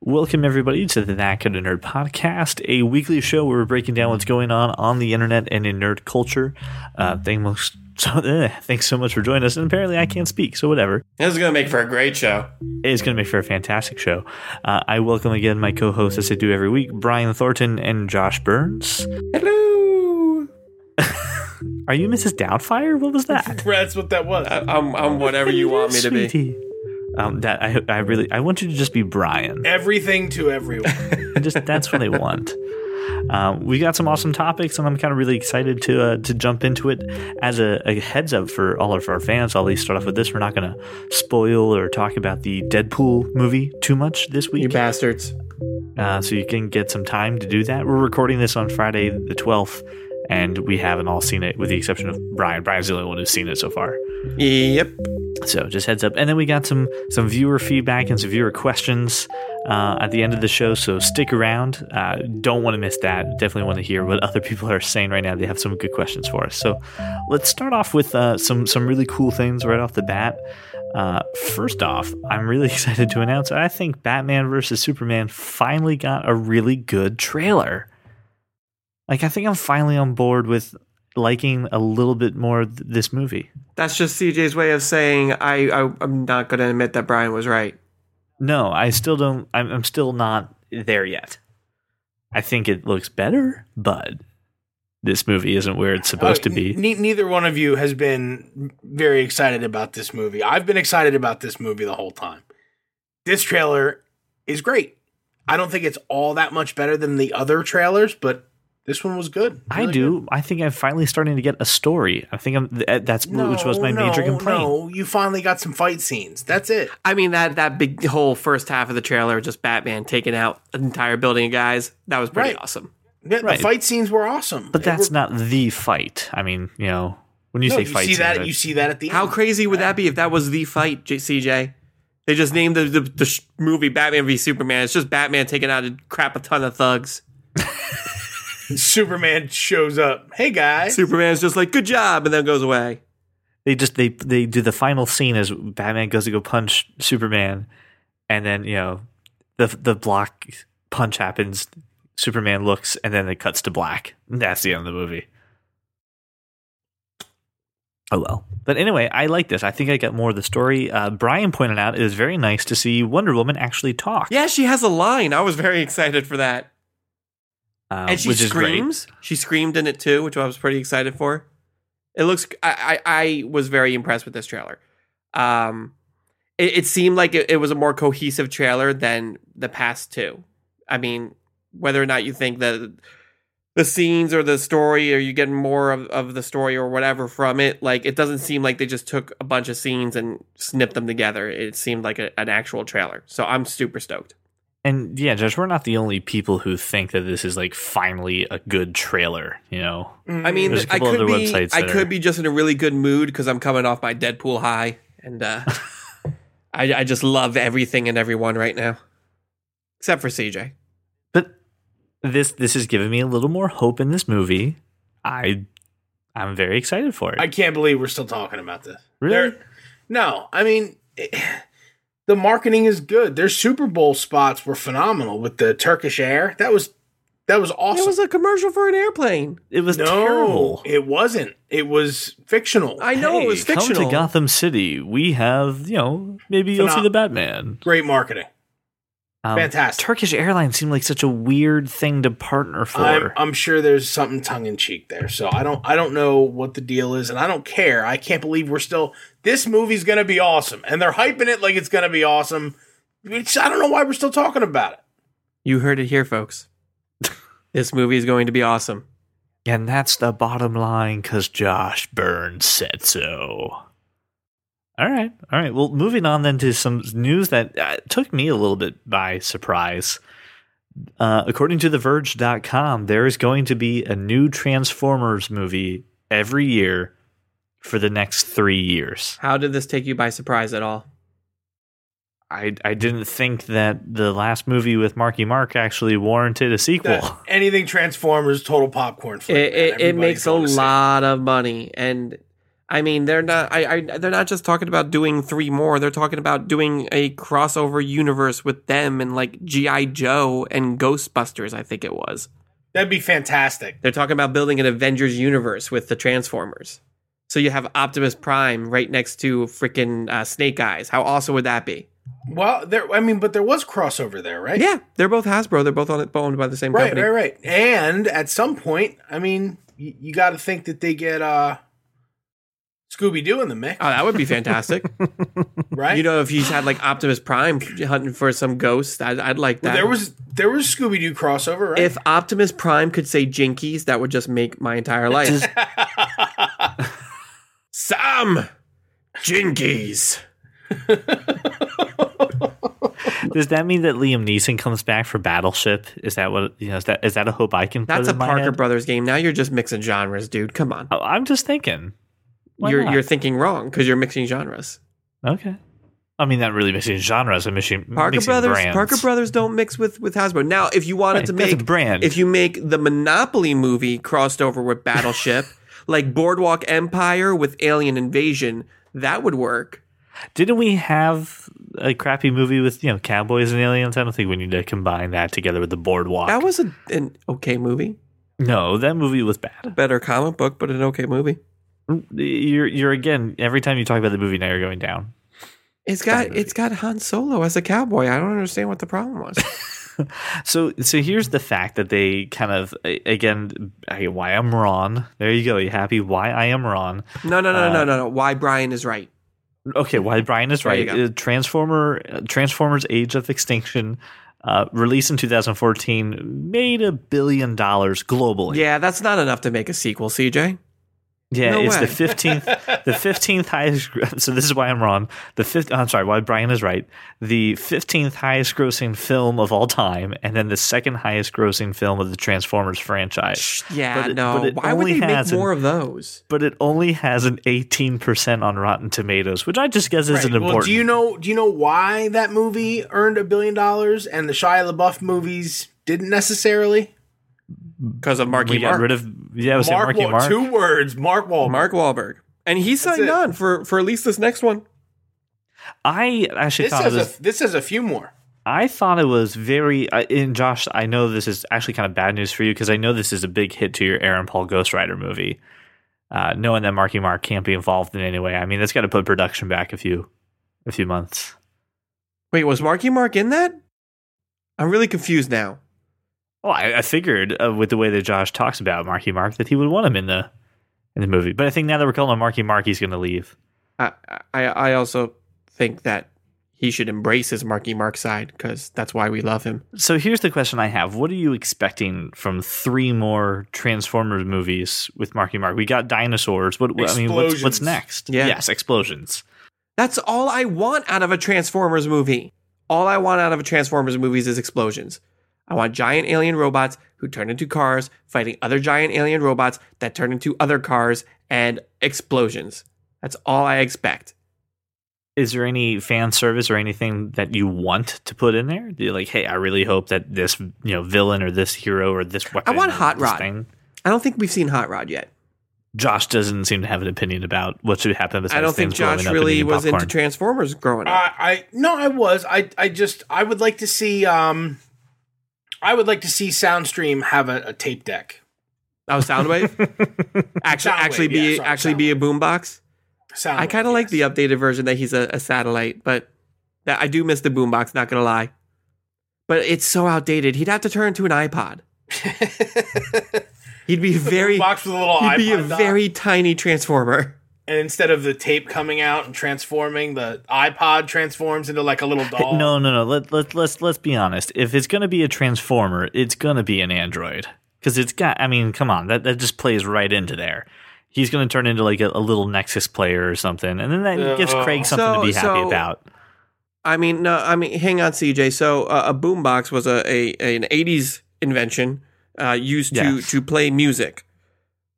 Welcome, everybody, to the That Kind of Nerd podcast, a weekly show where we're breaking down what's going on on the internet and in nerd culture. Uh, thanks, so, uh, thanks so much for joining us. And apparently, I can't speak, so whatever. This is going to make for a great show. It's going to make for a fantastic show. Uh, I welcome again my co hosts, as I do every week, Brian Thornton and Josh Burns. Hello. Are you Mrs. Doubtfire? What was that? That's what that was. I, I'm, I'm whatever you want me to be. Um, that I, I really, I want you to just be Brian. Everything to everyone. just that's what they want. Um, we got some awesome topics, and I'm kind of really excited to uh, to jump into it. As a, a, heads up for all of our fans, I'll at least start off with this: we're not going to spoil or talk about the Deadpool movie too much this week. You bastards! Uh, so you can get some time to do that. We're recording this on Friday the 12th, and we haven't all seen it, with the exception of Brian. Brian's the only one who's seen it so far. Yep. So just heads up, and then we got some some viewer feedback and some viewer questions uh, at the end of the show. So stick around. Uh, don't want to miss that. Definitely want to hear what other people are saying right now. They have some good questions for us. So let's start off with uh, some some really cool things right off the bat. Uh, first off, I'm really excited to announce I think Batman vs Superman finally got a really good trailer. Like I think I'm finally on board with liking a little bit more th- this movie. That's just CJ's way of saying I, I I'm not going to admit that Brian was right. No, I still don't. I'm, I'm still not there yet. I think it looks better, but this movie isn't where it's supposed Uh, to be. ne- neither one of you has been very excited about this movie. I've been excited about this movie the whole time. This trailer is great. I don't think it's all that much better than the other trailers, but this one was good. I do. good. I think I'm finally starting to get a story. I think I'm. th- eh, That's which was my No, major complaint. No, you finally got some fight scenes. That's it. I mean that that big whole first half of the trailer, just Batman taking out an entire building of guys. That was pretty Right. awesome. Yeah, Right. The fight scenes were awesome. But They that's were- not the fight. I mean, you know, when you no, say you fight, see that. You see that at the How end. crazy would that be if that was the fight, CJ? They just named the, the, the sh- movie Batman v Superman. It's just Batman taking out a crap a ton of thugs. Superman shows up. Hey guys. Superman's just like, good job, and then goes away. they just they they do the final scene as Batman goes to go punch Superman, and then you know the the block punch happens. Superman looks, and then it cuts to black. That's the end of the movie. Oh well. But anyway, I like this. I think I got more of the story. Uh, Brian pointed out it is very nice to see Wonder Woman actually talk. Yeah, she has a line. I was very excited for that. Um, and she which is great. screams. She screamed in it too, which I was pretty excited for. It looks. I I, I was very impressed with this trailer. Um, it, it seemed like it, it was a more cohesive trailer than the past two. I mean, whether or not you think that the scenes or the story, or you getting more of, of the story or whatever from it, like it doesn't seem like they just took a bunch of scenes and snipped them together. It seemed like a, an actual trailer. So I'm super stoked. And yeah, Josh, we're not the only people who think that this is like finally a good trailer. You know, I mean, There's a I couple could other be, websites I could are- be just in a really good mood because I'm coming off my Deadpool high, and uh, I, I just love everything and everyone right now, except for CJ. but this this is giving me a little more hope in this movie. I I'm very excited for it. I can't believe we're still talking about this. Really? There- no, I mean, it- the marketing is good. Their Super Bowl spots were phenomenal with the Turkish Air. That was that was awesome. It was a commercial for an airplane. it was no, terrible. it wasn't. It was fictional. I know Hey, it was fictional. Come fictional. to Gotham City. We have, you know, maybe you'll see the Batman. Great marketing. Um, Fantastic. Turkish Airlines seemed like such a weird thing to partner for. I'm, I'm sure there's something tongue in cheek there. So I don't I don't know what the deal is, and I don't care. I can't believe we're still. This movie's gonna be awesome, and they're hyping it like it's gonna be awesome. It's, I don't know why we're still talking about it. You heard it here, folks. this movie is going to be awesome. and that's the bottom line because Josh Burns said so. All right. All right. Well, moving on then to some news that uh, took me a little bit by surprise. Uh, according to TheVerge.com, there is going to be a new Transformers movie every year for the next three years. How did this take you by surprise at all? I, I didn't think that the last movie with Marky Mark actually warranted a sequel. That- anything Transformers, total popcorn. flick, It, it, it makes a going it. lot of money, and I mean, they're not. I, I. They're not just talking about doing three more. They're talking about doing a crossover universe with them and like GI Joe and Ghostbusters. I think it was. That'd be fantastic. They're talking about building an Avengers universe with the Transformers. So you have Optimus Prime right next to freaking uh, Snake Eyes. How awesome would that be? Well, there. I mean, but there was crossover there, right? Yeah, they're both Hasbro. They're both on, it, owned by the same Right, company. right, right. And at some point, I mean, you, you got to think that they get uh Scooby Doo in the mix, Oh, that would be fantastic. right? you know, if he's had like Optimus Prime hunting for some ghosts, I'd, I'd like that. there was there was Scooby Doo crossover, right? if Optimus Prime could say Jinkies, that would just make my entire life. Sam Jinkies. Does that mean that Liam Neeson comes back for Battleship? Is that what you know? Is that is that a hope I can? That's put a in my Parker head? Brothers game. Now you're just mixing genres, dude. Come on. Oh, I'm just thinking. Why you're not? you're thinking wrong because you're mixing genres. okay. I mean, not really mixing genres. I'm mixing Parker mixing Brothers. brands. Parker Brothers don't mix with with Hasbro. Now, if you wanted Right, to that's a make brand. if you make the Monopoly movie crossed over with Battleship, like Boardwalk Empire with Alien Invasion, that would work. Didn't we have a crappy movie with you know cowboys and aliens? I don't think we need to combine that together with the boardwalk. That was a, an okay movie. no, that movie was bad. Better comic book, but an okay movie. You're you're again every time you talk about the movie now you're going down. It's got it's got Han Solo as a cowboy. I don't understand what the problem was. So so here's the fact that they kind of again why I'm wrong. There you go. You happy? Why I am wrong. No, no, no, Uh, no, no, no. Why Brian is right. Okay, why Brian is There right. Uh, Transformer uh, Transformers Age of Extinction uh, released in 2014 made a billion dollars globally. Yeah, that's not enough to make a sequel, CJ. Yeah, No it's way. the fifteenth, the fifteenth highest. So this is why I'm wrong. The fifth. Oh, I'm sorry. Why Brian is right. The fifteenth highest grossing film of all time, and then the second highest grossing film of the Transformers franchise. Yeah, But it- no. but it Why would only they make has an- more of those? But it only has an 18 percent on Rotten Tomatoes, which I just guess isn't Right. important. Well, do you know? Do you know why that movie earned a billion dollars and the Shia LaBeouf movies didn't necessarily? Because of Marky we got Mark. rid of yeah, was Mark, Marky Wahl- Mark? two words. Mark Wahlberg. Mark Wahlberg. And he signed it. on for, for at least this next one. I actually This thought it was. a this has a few more. I thought it was very. Uh, in Josh, I know this is actually kind of bad news for you because I know this is a big hit to your Aaron Paul Ghost Rider movie. Uh, knowing that Marky Mark can't be involved in any way, I mean that's got to put production back a few, a few months. Wait, was Marky Mark in that? I'm really confused now. Well, I, I figured uh, with the way that Josh talks about Marky Mark that he would want him in the in the movie. But I think now that we're calling him Marky Mark, he's going to leave. I, I, I also think that he should embrace his Marky Mark side because that's why we love him. So here's the question I have: What are you expecting from three more Transformers movies with Marky Mark? We got dinosaurs. What I mean, what's, what's next? Yeah. Yes, explosions. That's all I want out of a Transformers movie. All I want out of a Transformers movies is explosions. I want giant alien robots who turn into cars fighting other giant alien robots that turn into other cars and explosions. That's all I expect. Is there any fan service or anything that you want to put in there? Do you like, hey, I really hope that this you know villain or this hero or this weapon. I want Hot Rod. Thing. I don't think we've seen Hot Rod yet. Josh doesn't seem to have an opinion about what should happen. Besides I don't think things blowing Josh up and really eating was into. Transformers growing up. I, I no, I was. I I just I would like to see. Um, I would like to see Soundstream have a, a tape deck. oh, Soundwave. actually, Soundwave, actually be yeah, sorry, actually be a boombox. Sound I kind of like the updated version that he's a, a satellite, but that I do miss the boombox. Not gonna lie, but it's so outdated. He'd have to turn into an iPod. He'd be very. box with a little He'd be a iPod dock. very tiny transformer. And instead of the tape coming out and transforming, the iPod transforms into like a little doll. No, no, no. Let let let's let's be honest. If it's gonna be a transformer, it's gonna be an android because it's got. I mean, come on, that that just plays right into there. He's gonna turn into like a, a little Nexus player or something, and then that gives Uh, Craig something to be happy so- about. I mean, no, I mean, hang on, CJ. So uh, a boombox was a, a an '80s invention uh, used to to play music.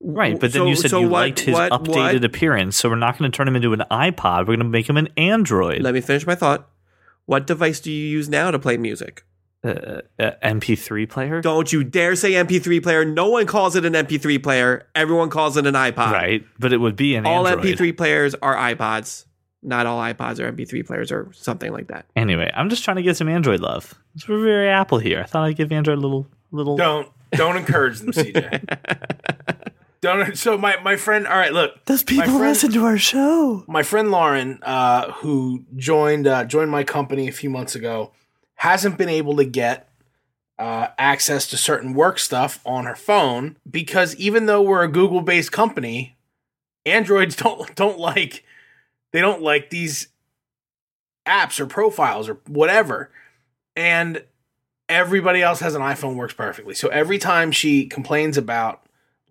Right, but then So- you said so you what- liked his what- updated what- appearance, so we're not going to turn him into an iPod. We're going to make him an Android. Let me finish my thought. What device do you use now to play music? Uh, uh, MP3 player, Don't you dare say MP3 player. No one calls it an MP3 player. Everyone calls it an iPod. right? But it would be an All Android. MP3 players are iPods. Not all iPods are MP3 players or something like that. Anyway, I'm just trying to get some Android love. We're very Apple here. I thought I'd give Android a little little. Don't don't encourage them, CJ. don't. So my my friend. All right, look. Does My people friend- listen to our show? my friend Lauren, uh, who joined uh, joined my company a few months ago, hasn't been able to get uh, access to certain work stuff on her phone because even though we're a Google based company, Androids don't don't like they don't like these apps or profiles or whatever, and everybody else has an iPhone works perfectly. So every time she complains about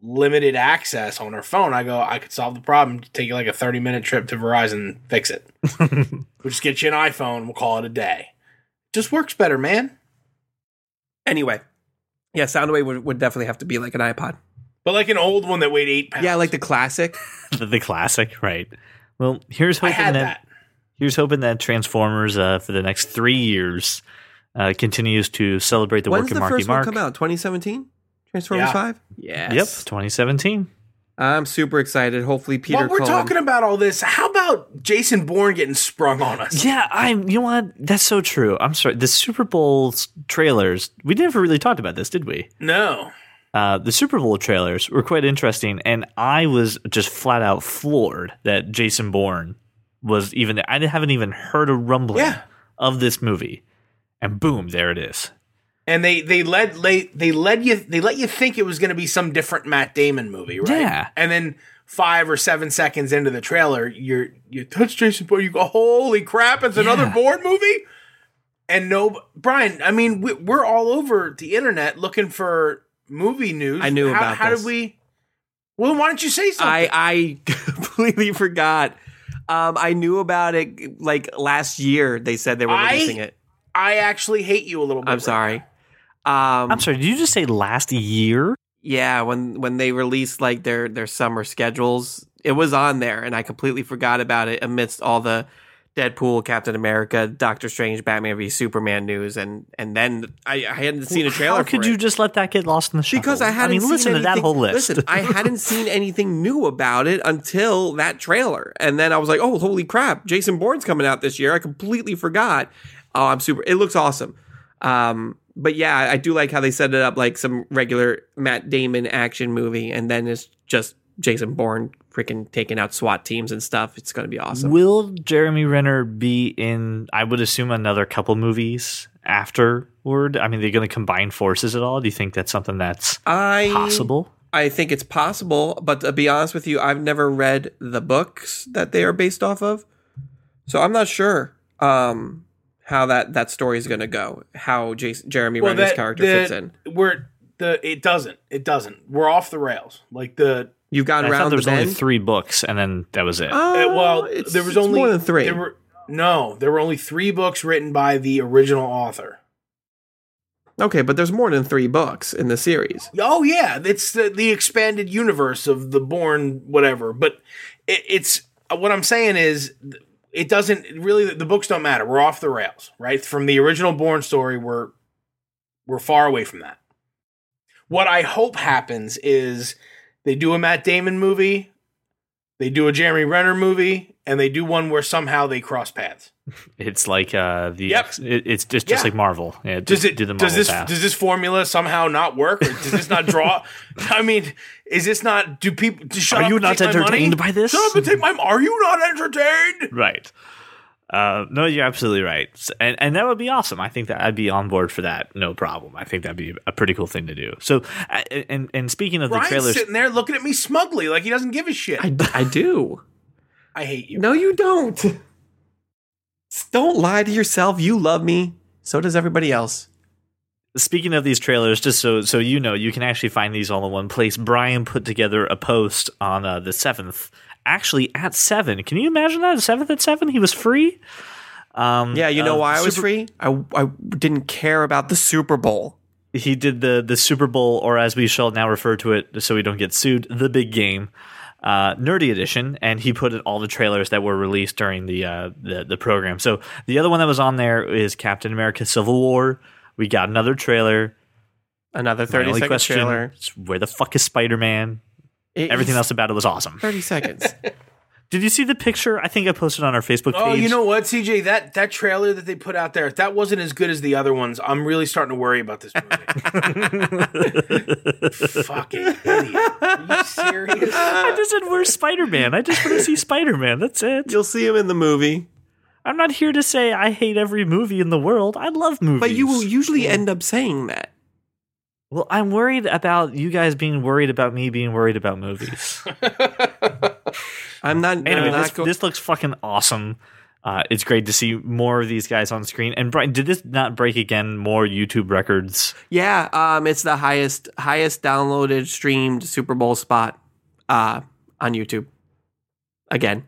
limited access on her phone, I go, I could solve the problem. Take you like a 30 minute trip to Verizon, and fix it. we'll just get you an iPhone. We'll call it a day. Just works better, man. Anyway, yeah, Soundwave would, would definitely have to be like an iPod. But like an old one that weighed eight pounds. Yeah, like the classic. the, the classic, right? Well, here's I hoping had that, that. here's hoping that Transformers uh, for the next three years uh, continues to celebrate the When's work of the Marky first Mark. one come out? 2017? Transformers Yeah. 5? Yes. Yep, 2017. I'm super excited. Hopefully, Peter While we're Cullen- talking about all this, how about Jason Bourne getting sprung on us? Yeah, I'm. You know what? That's so true. I'm sorry. The Super Bowl trailers. We never really talked about this, did we? No. Uh, the Super Bowl trailers were quite interesting, and I was just flat out floored that Jason Bourne was even there. I haven't even heard a rumbling Yeah. of this movie, and boom, there it is. And they they led they, they led you they let you think it was going to be some different Matt Damon movie, right? Yeah. And then five or seven seconds into the trailer, you're you touch Jason Bourne, you go, holy crap, it's another Yeah. Bourne movie. And no, Brian, I mean, we, we're all over the internet looking for movie news. I knew how, about How this. did we? Well, why don't you say something? I I completely forgot. Um, I knew about it like last year. They said they were I- releasing it. I actually hate you a little bit. I'm right sorry. Um, I'm sorry. Did you just say last year? yeah, when when they released like their their summer schedules, it was on there, and I completely forgot about it amidst all the Deadpool, Captain America, Doctor Strange, Batman v Superman news, and and then I, I hadn't seen a trailer. How could for you it. just let that get lost in the shuffle? Because I hadn't mean, seen listen to that whole list. Listen, I hadn't seen anything new about it until that trailer. And then I was like, oh, holy crap, Jason Bourne's coming out this year. I completely forgot. Oh, I'm super. It looks awesome. Um, but yeah, I do like how they set it up like some regular Matt Damon action movie, and then it's just Jason Bourne freaking taking out SWAT teams and stuff. It's going to be awesome. Will Jeremy Renner be in? I would assume another couple movies afterward. I mean, they're going to combine forces at all. Do you think that's something that's I possible? I think it's possible, but to be honest with you, I've never read the books that they are based off of, so I'm not sure um, how that that story is going to go. How Jason, Jeremy Well, Renner's that- character the- fits in. We're the it doesn't it doesn't. We're off the rails. Like the You've gone I around there the only bend. three books, and then that was it. Uh, Uh, well, it's- there was it's only more than three. There were no, there were only three books written by the original author. okay, but there's more than three books in the series. Oh yeah, it's the, the expanded universe of the Bourne whatever. But it, it's what I'm saying is it doesn't really. The books don't matter. We're off the rails, right? From the original Bourne story, we're we're far away from that. What I hope happens is they do a Matt Damon movie, they do a Jeremy Renner movie, and they do one where somehow they cross paths. It's like uh, the Yep. it, it's just just Yeah. like Marvel. Yeah, Does it do the does this path. does this formula somehow not work? Or does this not draw? I mean, is this not? Do people? Are you not entertained by this? Shut up and take my. Are you not entertained? right? Uh, no, you're absolutely right, and and that would be awesome. I think that I'd be on board for that, no problem. I think that'd be a pretty cool thing to do. So, uh, and and speaking of the Brian's trailers, sitting there looking at me smugly, like he doesn't give a shit. I, I do. I hate you. No, you don't. Don't lie to yourself. You love me. So does everybody else. speaking of these trailers, just so so you know, you can actually find these all in one place. Brian put together a post on uh, the seventh, actually at seven. Can you imagine that? Seventh at seven, he was free. Um, Yeah, you know uh, why I was Super- free? I, I didn't care about the Super Bowl. he did the the Super Bowl, or as we shall now refer to it, so we don't get sued, the big game, uh, nerdy edition, and he put in all the trailers that were released during the uh, the the program. So the other one that was on there is Captain America: Civil War, We got another trailer. Another My 30 only second question trailer. where the fuck is Spider Man? It- Everything else about it was awesome. 30 seconds. Did you see the picture? I think I posted on our Facebook page. Oh, you know what, CJ? That that trailer that they put out there, if that wasn't as good as the other ones, I'm really starting to worry about this movie. Fucking idiot. Are you serious? I just said, "Where's Spider Man?" I just want to see Spider Man. That's it. You'll see him in the movie. I'm not here to say I hate every movie in the world. I love movies. But you will usually end up saying that. Well, I'm worried about you guys being worried about me being worried about movies. I'm not. Anyway, I'm not this, go- this looks fucking awesome. Uh, it's great to see more of these guys on screen. And Brian, did this not break again more YouTube records? yeah, um, it's the highest highest downloaded streamed Super Bowl spot uh, on YouTube. Again,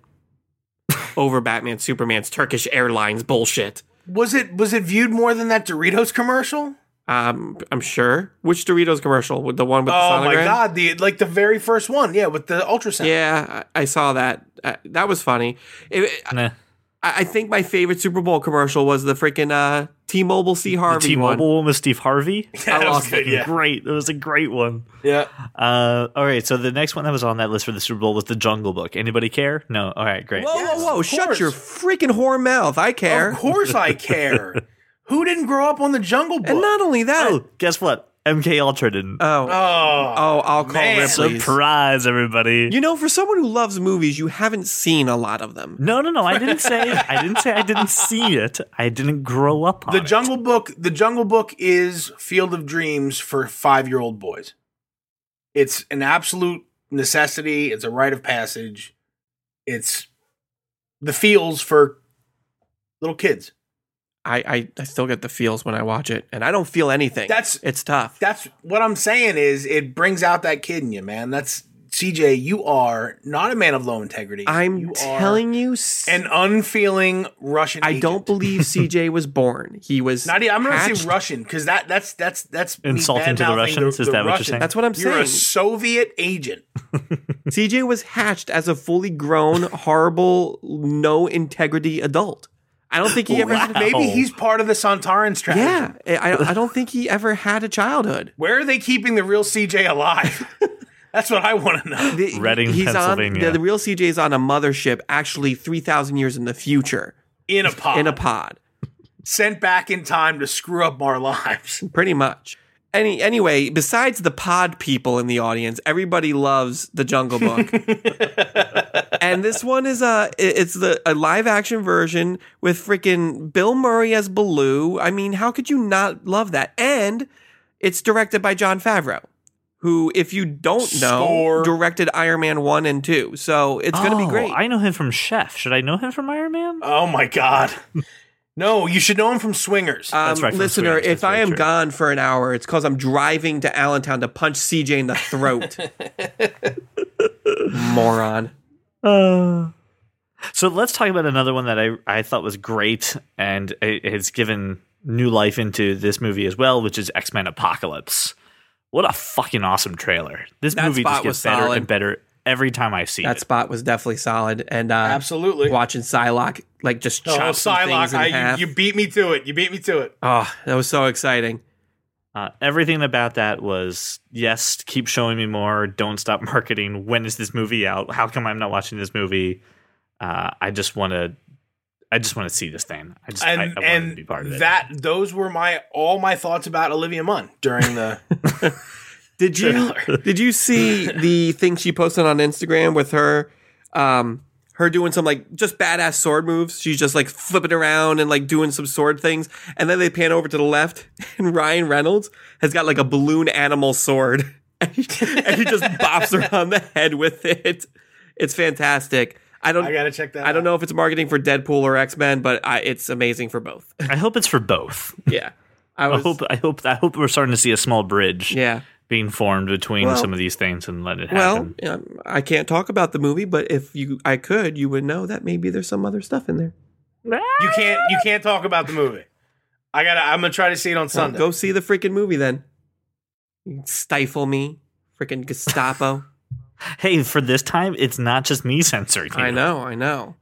over Batman, Superman's Turkish Airlines bullshit. Was it was it viewed more than that Doritos commercial? Um, I'm sure. Which Doritos commercial? With the one with the Oh my god, the like the very first one, yeah, with the ultrasound. Yeah, I I saw that. Uh, that was funny. It- it- Nah. I I think my favorite Super Bowl commercial was the freaking uh, T-Mobile C Harvey T-Mobile one with Steve Harvey. that was lost good. it. Yeah, Great. It was a great one. yeah. Uh, all right. So the next one that was on that list for the Super Bowl was the Jungle Book. Anybody care? No. All right. Great. Whoa, Yes, whoa, whoa! Shut your freaking whore mouth! I care. Of course, I care. Who didn't grow up on the Jungle Book? And not only that. Oh, guess what? MK Ultra didn't. oh, oh, oh, I'll call man. Ripley's. Surprise, everybody. You know, for someone who loves movies, you haven't seen a lot of them. no, no, no. I didn't say. I didn't say I didn't see it. I didn't grow up on the it. Jungle Book. The Jungle Book is Field of Dreams for five-year-old boys. It's an absolute necessity. It's a rite of passage. It's the feels for little kids. I, I, I still get the feels when I watch it, and I don't feel anything. That's- it's tough. That's what I'm saying. Is it brings out that kid in you, man? That's CJ. You are not a man of low integrity. I'm You are telling you, an unfeeling Russian. I agent. don't believe CJ was born. He was Not. I'm going to say Russian because that that's that's that's Insulting to the bad-mouthing Russians? Is that what you're saying? That's what I'm You're saying. a Soviet agent. CJ was hatched as a fully grown, horrible, no integrity adult. I don't think he ever. Wow. Maybe he's part of the Sontaran strategy. Yeah, I, I don't think he ever had a childhood. Where are they keeping the real CJ alive? That's what I want to know. The- Reading, he's Pennsylvania. On, the, the real CJ is on a mothership, actually three thousand years in the future, In a pod. in a pod, sent back in time to screw up our lives. pretty much. Any anyway, besides the pod people in the audience, everybody loves the Jungle Book. and this one is a it's the a live action version with freaking Bill Murray as Baloo. I mean, how could you not love that? And it's directed by Jon Favreau, who, if you don't know, Score. directed Iron Man one and two. So it's going to be Oh, great. I know him from Chef. Should I know him from Iron Man? Oh my god. No, you should know him from Swingers. Um, That's right, from listener. Swingers, if that's I very am true. gone for an hour, it's because I'm driving to Allentown to punch CJ in the throat. Moron. Uh, so let's talk about another one that I, I thought was great and it has given new life into this movie as well, which is X Men Apocalypse. What a fucking awesome trailer! This That movie just gets better solid. and better every time I see That it. That spot was definitely solid, and uh, Absolutely. watching Psylocke like just Oh, chop some things Psylocke, in I, half. you, you beat me to it. You beat me to it. oh, that was so exciting. Uh, everything about that was yes, keep showing me more. Don't stop marketing. When is this movie out? How come I'm not watching this movie? Uh, I just want to. I just want to see this thing. I just I, I And want to be part of it. that those were my all my thoughts about Olivia Munn during the Did you did you see the thing she posted on Instagram with her um her doing some like just badass sword moves? She's just like flipping around and like doing some sword things. And then they pan over to the left and Ryan Reynolds has got like a balloon animal sword. And he, and he just bops her on the head with it. It's fantastic. I don't I gotta check that I don't know if it's marketing for Deadpool or X-Men, but I, it's amazing for both. I hope it's for both. yeah. I I hope I hope I hope we're starting to see a small bridge yeah. Being formed between Well- some of these things and let it happen. Well, I can't talk about the movie, but if you, I could, you would know that maybe there's some other stuff in there. You can't you can't talk about the movie. I gotta I'm gonna try to see it on Well, Sunday. go see the freaking movie then. You stifle me, freaking Gestapo. hey, for this time, it's not just me censoring you. I know, I know.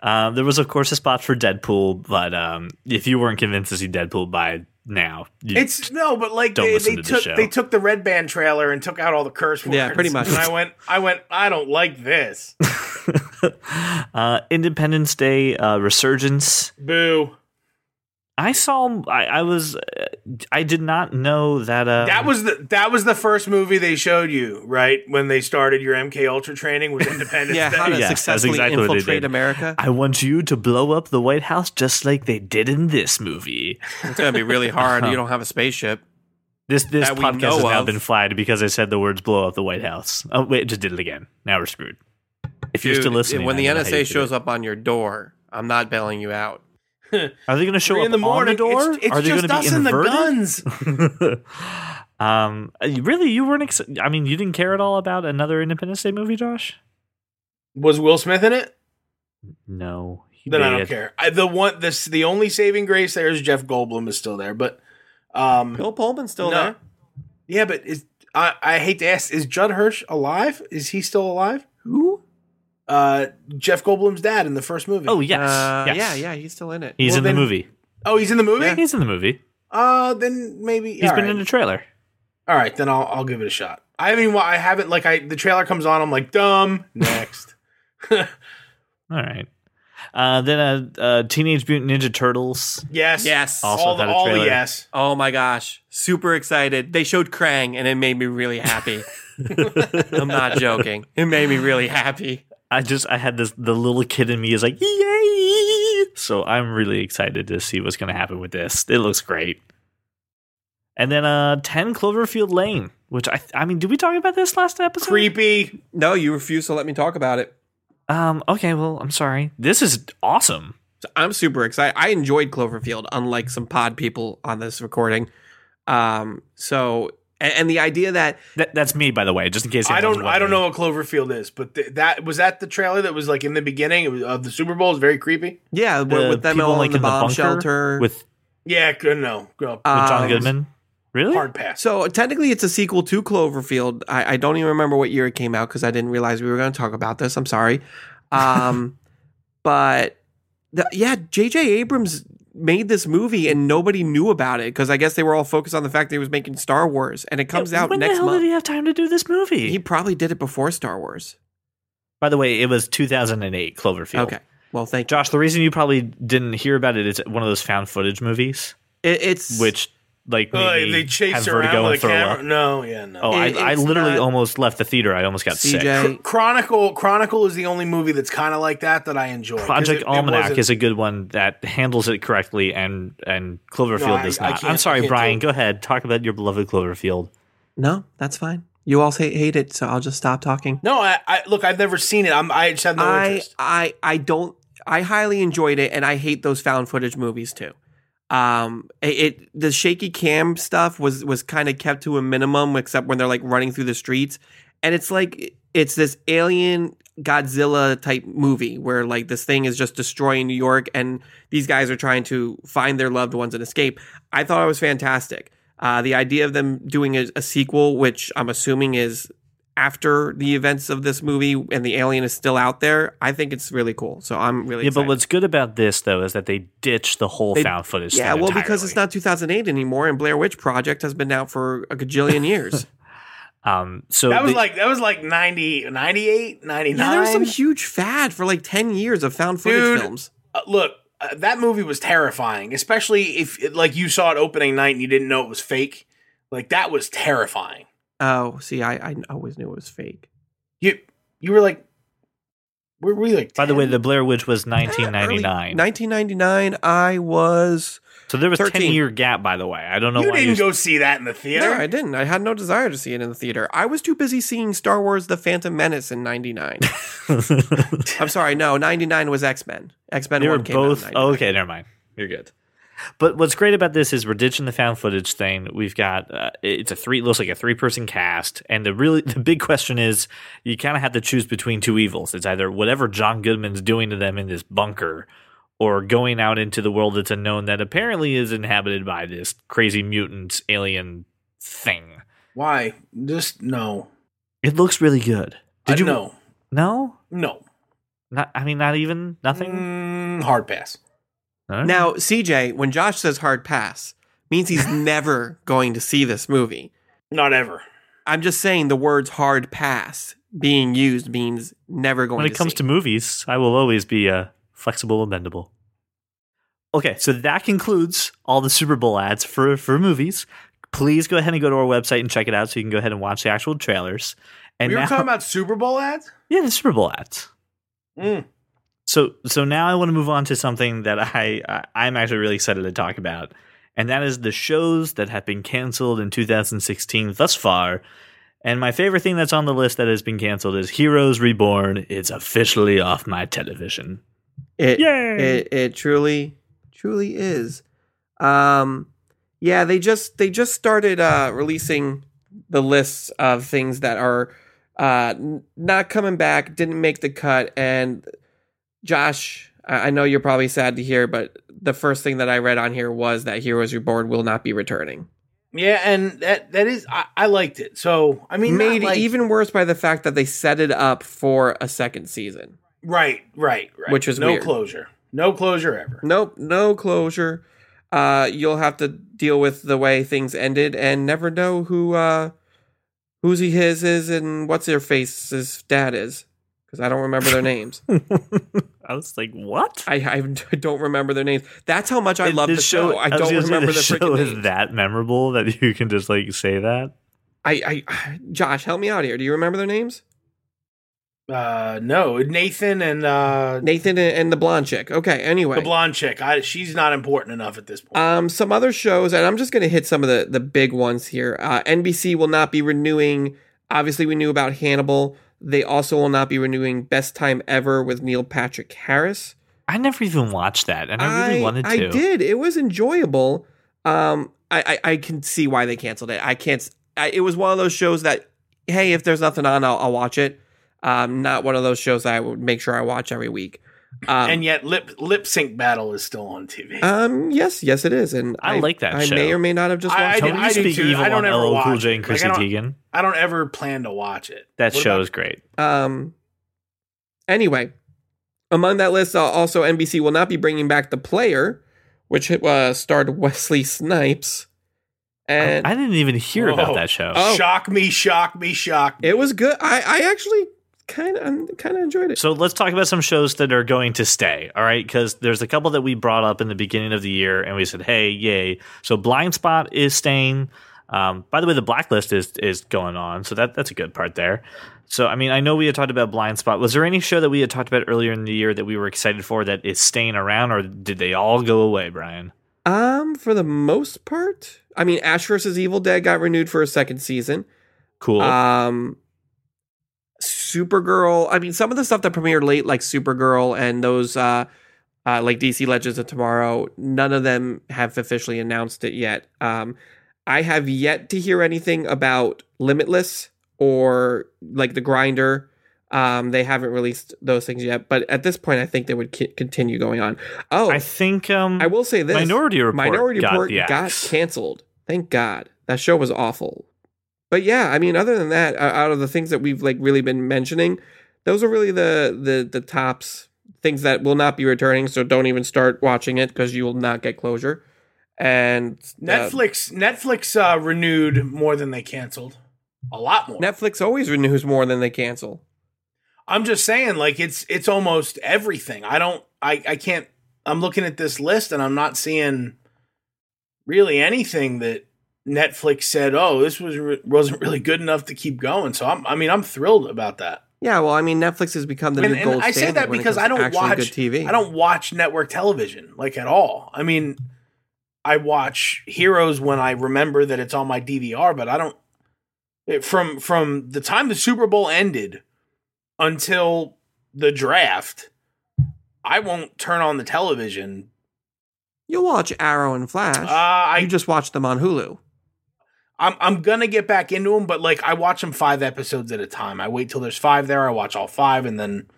Um, there was, of course, a spot for Deadpool, but um, if you weren't convinced to see Deadpool by now, you, It's no, but like Don't they, they to the took show. they took the red band trailer and took out all the curse words. Yeah, pretty much. And I went, I went, I don't like this. uh, Independence Day uh, Resurgence. Boo. I saw. I, I was. Uh, I did not know that. Uh, That was the that was the first movie they showed you, right? When they started your MK Ultra training was Independence Yeah, Day. how to Yes, that's successfully exactly what they infiltrate did. America. I want you to blow up the White House just like they did in this movie. It's gonna be really hard. You don't have a spaceship. This this That we podcast know has now of. been flagged because I said the words "blow up the White House." Oh wait, just did it again. Now we're screwed. If you're still listening, when I the don't know how you NSA shows up on your door, I'm not bailing you out. are they going to show Three up in the morning. on the door? It's, it's are they just going to us be and the guns. um, really, you weren't. Ex- I mean, you didn't care at all about another Independence Day movie, Josh? Was Will Smith in it? No, he Then I don't care. I, the one, this the only saving grace there is Jeff Goldblum is still there, but um, Bill Pullman's still No. there. yeah, but is I, I hate to ask, is Judd Hirsch alive? Is he still alive? Who? Uh, Jeff Goldblum's dad in the first movie. Oh yes, Uh, yes. Yeah, yeah, he's still in it. He's Well, in then- the movie. oh, he's in the movie. He's in the movie. Uh, then maybe he's been right. in the trailer. All right, then I'll I'll give it a shot. I haven't even, I haven't like I the trailer comes on. I'm like dumb. Next. All right. Uh, then uh, uh, Teenage Mutant Ninja Turtles. yes. Yes. Also all the, had a all yes. Oh my gosh, super excited. They showed Krang, and it made me really happy. I'm not joking. It made me really happy. I just I had this the little kid in me is like yay! So I'm really excited to see what's going to happen with this. It looks great. And then uh, Ten Cloverfield Lane, which I I mean, did we talk about this last episode? Creepy. No, you refuse to let me talk about it. Um. Okay. Well, I'm sorry. This is awesome. I'm super excited. I enjoyed Cloverfield, unlike some pod people on this recording. Um, so and, and the idea that That, that's me, by the way, just in case. I don't I don't know what Cloverfield is, but th- that was that the trailer that was like in the beginning was, of the Super Bowl is very creepy. yeah, The with, with them people all like in the bomb bunker shelter with, with Yeah, good no. Go. John Um, Goodman. Really? Hard pass. So technically, it's a sequel to Cloverfield. I, I don't even remember what year it came out because I didn't realize we were going to talk about this. I'm sorry, um, but the, yeah, J.J. Abrams made this movie and nobody knew about it because I guess they were all focused on the fact that he was making Star Wars, and it comes Yeah, out when next the hell month. did he have time to do this movie? He probably did it before Star Wars. By the way, it was 2008 Cloverfield. Okay, well, thank you. Josh, the reason you probably didn't hear about it is one of those found footage movies, It, it's which like Uh, they chase have around vertigo with and a throw camera. up. No, yeah, no. Oh, It- I, I literally not- almost left the theater. I almost got sick. CJ. Chronicle Chronicle is the only movie that's kind of like that that I enjoy. Project it- it Almanac wasn't- is a good one that handles it correctly, and and Cloverfield No, I- does I not. I'm sorry, Brian. Go ahead. Talk about your beloved Cloverfield. no, that's fine. You all hate, hate it, so I'll just stop talking. No, I, I look. I've never seen it. I'm. I just have no I, interest. I I don't I highly enjoyed it and I hate those found footage movies too. Um it, it the shaky cam stuff was was kind of kept to a minimum except when they're like running through the streets and it's like it's this alien Godzilla type movie where like this thing is just destroying New York and these guys are trying to find their loved ones and escape. I thought it was fantastic. Uh, the idea of them doing a, a sequel, which I'm assuming is after the events of this movie and the alien is still out there, I think it's really cool. So I'm really Yeah, excited. but what's good about this though is that they ditched the whole They- found footage. yeah, thing well, because it's not 2008 anymore, and Blair Witch Project has been out for a gajillion years. Um, so that was they- like that was like 90, 98, 99. yeah, there was some huge fad for like 10 years of found footage Dude. films. Uh, look, uh, that movie was terrifying, especially if like you saw it opening night and you didn't know it was fake. Like that was terrifying. Oh, see, I, I always knew it was fake. You you were like, were we like? by the way, the Blair Witch was Eh, 1999. 1999, I was. so there was 13. 10 year gap. By the way, I don't know you why didn't you go see that in the theater. No, I didn't. I had no desire to see it in the theater. I was too busy seeing Star Wars The Phantom Menace in 99. I'm sorry, no, 99 was X Men. X Men they were 1 came out in both. Oh, okay, never mind. You're good. But what's great about this is we're ditching the found footage thing. We've got uh, it's a three looks like a three person cast, and the really the big question is you kind of have to choose between two evils. It's either whatever John Goodman's doing to them in this bunker, or going out into the world that's unknown that apparently is inhabited by this crazy mutant alien thing. Why? Just no. It looks really good. Did Uh, you No, No. no. Not, I mean, not even nothing. Mm, hard pass. No? Now, CJ, when Josh says hard pass, means he's never going to see this movie. Not ever. I'm just saying the words hard pass being used means never going when it to it comes see. to movies, I will always be uh, flexible and bendable. Okay, so that concludes all the Super Bowl ads for for movies. Please go ahead and go to our website and check it out, so you can go ahead and watch the actual trailers. And we were now, talking about Super Bowl ads. yeah, the Super Bowl ads. Mm. So so now I want to move on to something that I, I'm actually really excited to talk about, and that is the shows that have been canceled in 2016 thus far. And my favorite thing that's on the list that has been canceled is Heroes Reborn. It's officially off my television. it, Yay! it it truly truly is. Um, yeah, they just they just started uh, releasing the lists of things that are uh, n- not coming back, didn't make the cut, and Josh, I know you're probably sad to hear, but the first thing that I read on here was that Heroes Reborn will not be returning. Yeah, and that that is I, I liked it. So I mean, Made like- even worse by the fact that they set it up for a second season. right, right, right. Which was no weird. closure, no closure ever. Nope, no closure. Uh, you'll have to deal with the way things ended and never know who uh, who's he his is and what's their face's dad is because I don't remember their names. I was like, what? I, I don't remember their names. That's how much I love the This show. I was don't gonna say, remember the the show is names. that memorable that you can just like say that. I, I, Josh, help me out here. Do you remember their names? Uh, no, Nathan and uh, Nathan and, and the blonde chick. Okay. Anyway, the blonde chick. I, she's not important enough at this point. Um, some other shows, and I'm just going to hit some of the the big ones here. Uh, NBC will not be renewing. Obviously, we knew about Hannibal. They also will not be renewing Best Time Ever with Neil Patrick Harris. I never even watched that, and I really wanted to. I did. It was enjoyable. Um, I, I I can see why they canceled it. I can't. I, it was one of those shows that, hey, if there's nothing on, I'll, I'll watch it. Um, not one of those shows that I would make sure I watch every week. Um, and yet, lip lip sync battle is still on TV. um, yes, yes, it is, and I like that I show. may or may not have just watched I it. do- Tony Speak too. Evil I don't on ever LL Cool watch J and Like, Chrissy I don't- Teigen. I don't ever plan to watch it. That What show about- is great. Um. Anyway, among that list, uh, also NBC will not be bringing back the player, which uh, starred Wesley Snipes, and I didn't even hear about that show. Oh. Shock me, shock me, shock me. it was good. I I actually kind of kind of enjoyed it. So let's talk about some shows that are going to stay. All right, because there's a couple that we brought up in the beginning of the year, and we said, "Hey, yay!" So Blind Spot is staying. Um, by the way, the Blacklist is is going on, so that that's a good part there. So I mean, I know we had talked about Blind Spot. Was there any show that we had talked about earlier in the year that we were excited for that is staying around, or did they all go away, Brian? Um, for the most part, I mean, Ash versus Evil Dead got renewed for a second season. Cool. Um, Supergirl. I mean, some of the stuff that premiered late, like Supergirl and those, uh, uh, like DC Legends of Tomorrow, none of them have officially announced it yet. Um, I have yet to hear anything about Limitless or like the Grinder. Um, they haven't released those things yet, but at this point, I think they would ki- continue going on. Oh, I think um, I will say this: Minority Report Minority got Report got, canceled. Thank God. That show was awful. But yeah, I mean, other than that, out of the things that we've like really been mentioning, those are really the the the tops things that will not be returning. So don't even start watching it because you will not get closure. And uh, Netflix Netflix uh, renewed more than they canceled. A lot more. Netflix always renews more than they cancel. I'm just saying, like it's it's almost everything. I don't I I can't I'm looking at this list and I'm not seeing really anything that Netflix said, "Oh, this was re- wasn't really good enough to keep going." So I'm I mean, I'm thrilled about that. Yeah, well, I mean, Netflix has become the And, new and gold I say that because I don't watch TV. I don't watch network television like at all. I mean, I watch Heroes when I remember that it's on my DVR, but I don't it, from from the time the Super Bowl ended until the draft, I won't turn on the television. You'll watch Arrow and Flash. Uh, I you just watch them on Hulu. I'm I'm gonna get back into them, but like I watch them five episodes at a time. I wait till there's five there. I watch all five, and then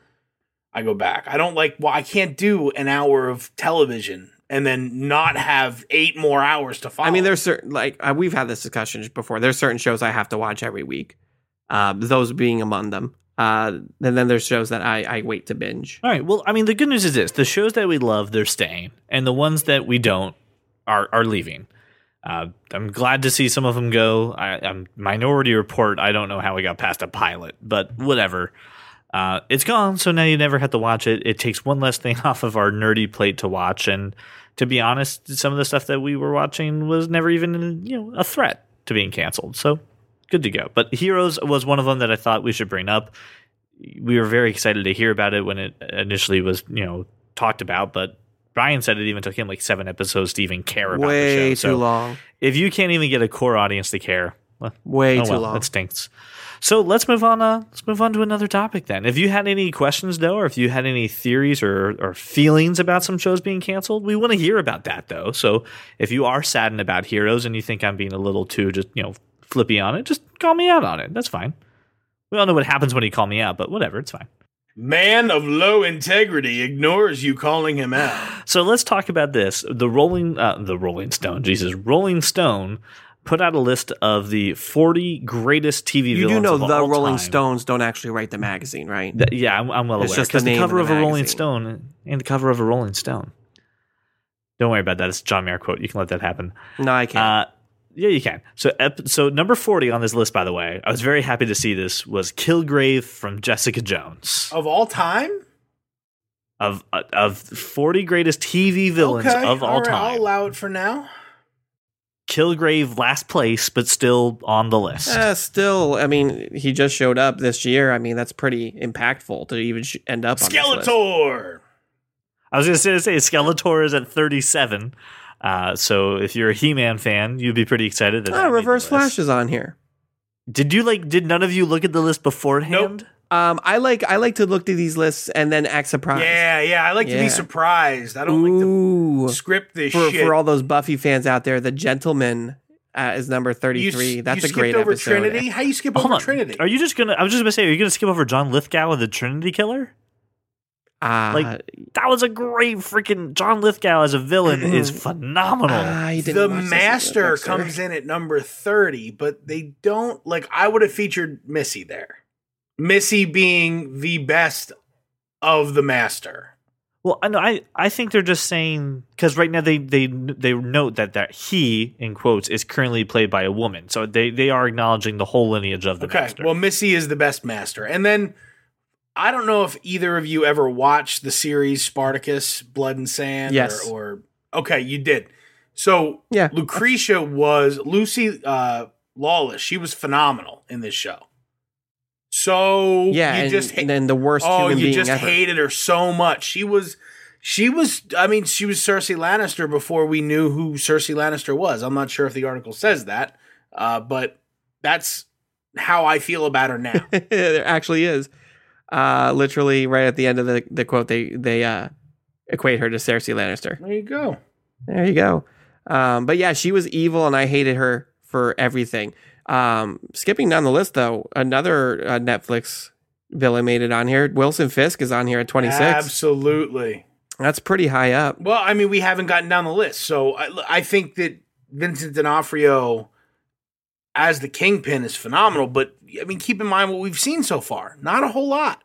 I go back. I don't like. Well, I can't do an hour of television and then not have eight more hours to follow. I mean, there's certain like uh, we've had this discussion before. There's certain shows I have to watch every week. Uh, those being among them. Uh, and then there's shows that I, I wait to binge. All right. Well, I mean, the good news is this: the shows that we love, they're staying, and the ones that we don't are are leaving. Uh, I'm glad to see some of them go. I, I'm Minority Report. I don't know how we got past a pilot, but whatever. Uh, it's gone, so now you never have to watch it. It takes one less thing off of our nerdy plate to watch, and to be honest, some of the stuff that we were watching was never even you know a threat to being canceled. So good to go. But Heroes was one of them that I thought we should bring up. We were very excited to hear about it when it initially was you know talked about, but Brian said it even took him like seven episodes to even care about Way the show. Way too So long. if you can't even get a core audience to care, well, Way oh too well, long. that stinks. So let's move on. Uh, let's move on to another topic then. If you had any questions though, or if you had any theories or or feelings about some shows being canceled, we want to hear about that though. So if you are saddened about Heroes and you think I'm being a little too just you know flippy on it, just call me out on it. That's fine. We all know what happens when you call me out, but whatever, it's fine. Man of low integrity ignores you calling him out. So let's talk about this. The Rolling, uh, the Rolling Stone, Jesus, Rolling Stone put out a list of the 40 greatest TV You villains do know of the Rolling time. Stones don't actually write the magazine, right? Th- yeah, I'm, I'm well It's aware. just the Because the, cover of of a Rolling. Stone and the cover of a Rolling Stone. Don't worry about that. It's a John Mayer quote. You can let that happen. No, I can't. Uh, yeah, you can. So, ep- so number 40 on this list, by the way, I was very happy to see this was Kilgrave from Jessica Jones. Of all time? Of uh, of 40 greatest TV villains of all right, time. I'll allow it for now. Kilgrave last place, but still on the list. Uh, still, I mean, he just showed up this year. I mean, that's pretty impactful to even sh- end up on this list. Skeletor. I was going to say, Skeletor is at 37. Uh, so if you're a He-Man fan, you'd be pretty excited that. that Oh, made the Reverse. Flash is on here. Did you like? Did none of you look at the list beforehand? Um, I like I like to look to these lists and then act surprised. Yeah, yeah. I like to be surprised. I don't like to script this for shit. for all those Buffy fans out there, the Gentleman uh, is number thirty three. s- That's you a great skipped over episode. Trinity. How you skip Hold over on. Trinity? Are you just gonna? I was just gonna say, are you gonna skip over John Lithgow of the Trinity Killer? Uh, Like, That was a great freaking John Lithgow as a villain is phenomenal. I the Master comes in at number thirty, but they don't like. I would have featured Missy there. Missy being the best of the Master. Well, I know. I, I think they're just saying because right now they they they note that that he in quotes is currently played by a woman, so they they are acknowledging the whole lineage of the Okay, master. well, Missy is the best Master, and then I don't know if either of you ever watched the series Spartacus, Blood and Sand. Yes. Or, or okay, you did. So Yeah. Lucretia was Lucy uh, Lawless. She was phenomenal in this show. So Yeah, you and, just ha- and then the worst oh, human you being just ever. hated her so much. She was, she was. I mean, she was Cersei Lannister before we knew who Cersei Lannister was. I'm not sure if the article says that, uh, but that's how I feel about her now. there actually is. Uh, literally, right at the end of the, the quote, they they uh, equate her to Cersei Lannister. there you go. There you go. Um, but yeah, she was evil, and I hated her for everything. Um, skipping down the list, though, another uh, Netflix villain made it on here. Wilson Fisk is on here at 26. Absolutely. That's pretty high up. Well, I mean, we haven't gotten down the list, so I, I think that Vincent D'Onofrio as the Kingpin is phenomenal. But I mean, keep in mind what we've seen so far. Not a whole lot,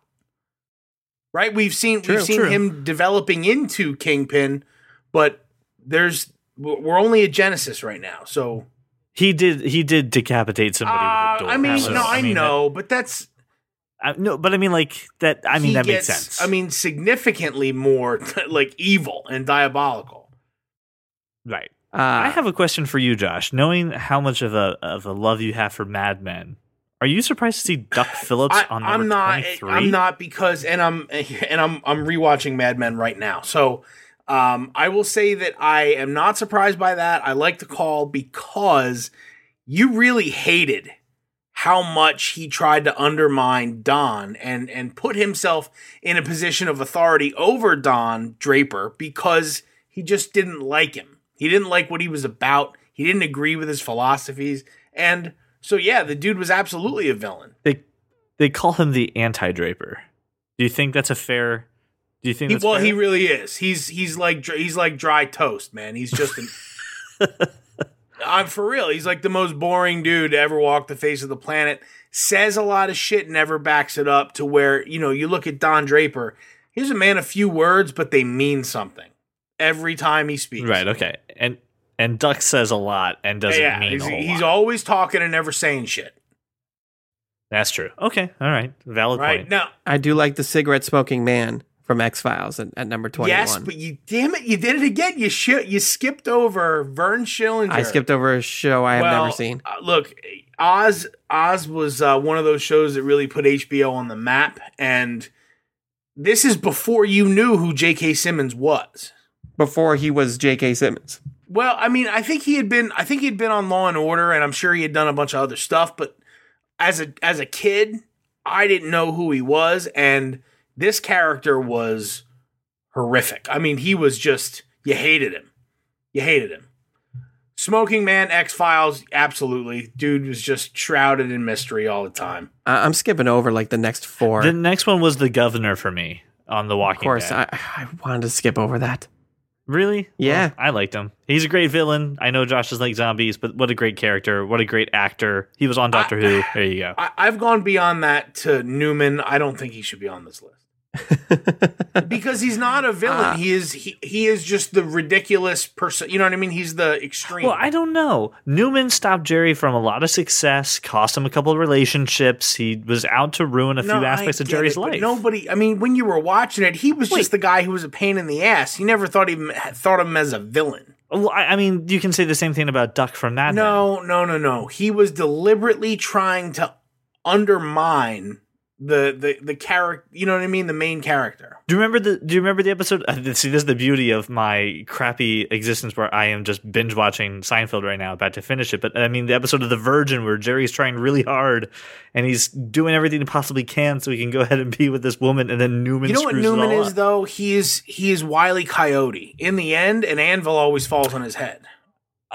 right? We've seen True, we've seen true. him developing into Kingpin, but there's we're only at Genesis right now, so. he did he did decapitate somebody Uh, with a door. I mean, so, no, I, mean, know, but that's I, no, but I mean, like that. I mean, that gets, makes sense. I mean, significantly more like evil and diabolical. right. Uh, I have a question for you, Josh. Knowing how much of a of a love you have for Mad Men, are you surprised to see Duck Phillips I, on number I'm not. twenty three? I'm not because, and I'm and I'm I'm rewatching Mad Men right now. So, um, I will say that I am not surprised by that. I like the call because you really hated how much he tried to undermine Don and and put himself in a position of authority over Don Draper because he just didn't like him. He didn't like what he was about. He didn't agree with his philosophies. And so yeah, the dude was absolutely a villain. They they call him the anti Draper. Do you think that's a fair? Do you think He, that's well, fair? he really is. He's he's like he's like dry toast, man. He's just an I'm for real. He's like the most boring dude to ever walk the face of the planet. Says a lot of shit, never backs it up to where, you know, you look at Don Draper. He's a man of few words, but they mean something every time he speaks. Right. Okay. And and Duck says a lot and doesn't yeah, mean he's, a whole he's lot. always talking and never saying shit. That's true. Okay. All right. Valid Right point. now, I do like the cigarette smoking man from X Files at, at number twenty-one. yes, but you damn it, you did it again. You sh- you skipped over Vern Schillinger. I skipped over a show I have Well, never seen. uh, look, Oz Oz was uh, one of those shows that really put HBO on the map, and this is before you knew who J.K. Simmons was. Before he was J.K. Simmons. Well, I mean, I think he had been I think he had been on Law and Order, and I'm sure he had done a bunch of other stuff. But as a as a kid, I didn't know who he was, and this character was horrific. I mean, he was just you hated him, you hated him. Smoking Man, X Files, absolutely. Dude was just shrouded in mystery all the time. I- I'm skipping over like the next four. The next one was the governor for me on The Walking of course, Dead. I, I wanted to skip over that. Really? Yeah. Well, I liked him. He's a great villain. I know Josh doesn't like zombies, but what a great character. What a great actor. He was on Doctor Who. There you go. I, I've gone beyond that to Newman. I don't think he should be on this list. because he's not a villain. Uh, he is he, he is just the ridiculous person. You know what I mean? He's the extreme. Well, I don't know. Newman stopped Jerry from a lot of success, cost him a couple of relationships. He was out to ruin a No, few I aspects of Jerry's it, life. Nobody. I mean, when you were watching it, he was Wait. just the guy who was a pain in the ass. You never thought even thought of him as a villain. Well, I, I mean, you can say the same thing about Duck from that. No, no, no, no. He was deliberately trying to undermine the the the character. You know what I mean? The main character. Do you remember the? Do you remember the episode? uh, See, this is the beauty of my crappy existence, where I am just binge watching Seinfeld right now, about to finish it. But I mean, the episode of The Virgin, where Jerry's trying really hard, and he's doing everything he possibly can so he can go ahead and be with this woman, and then Newman. You know what Newman is up. though? He is he is Wiley Coyote. In the end, an anvil always falls on his head.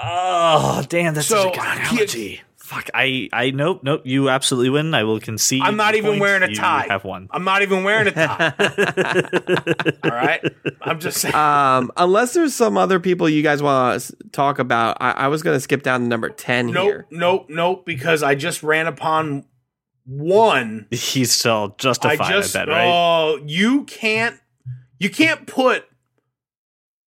Oh, damn! That's So, such a good he- analogy. Fuck! I, I, nope, nope. You absolutely win. I will concede. I'm not even point. wearing a tie. You tie. have one. I'm not even wearing a tie. All right, I'm just saying. um, unless there's some other people you guys want to talk about, I, I was going to skip down to number 10 nope, here. nope, nope. Because I just ran upon one. He's still justified. I, just bet, right? oh, you can't, you can't put,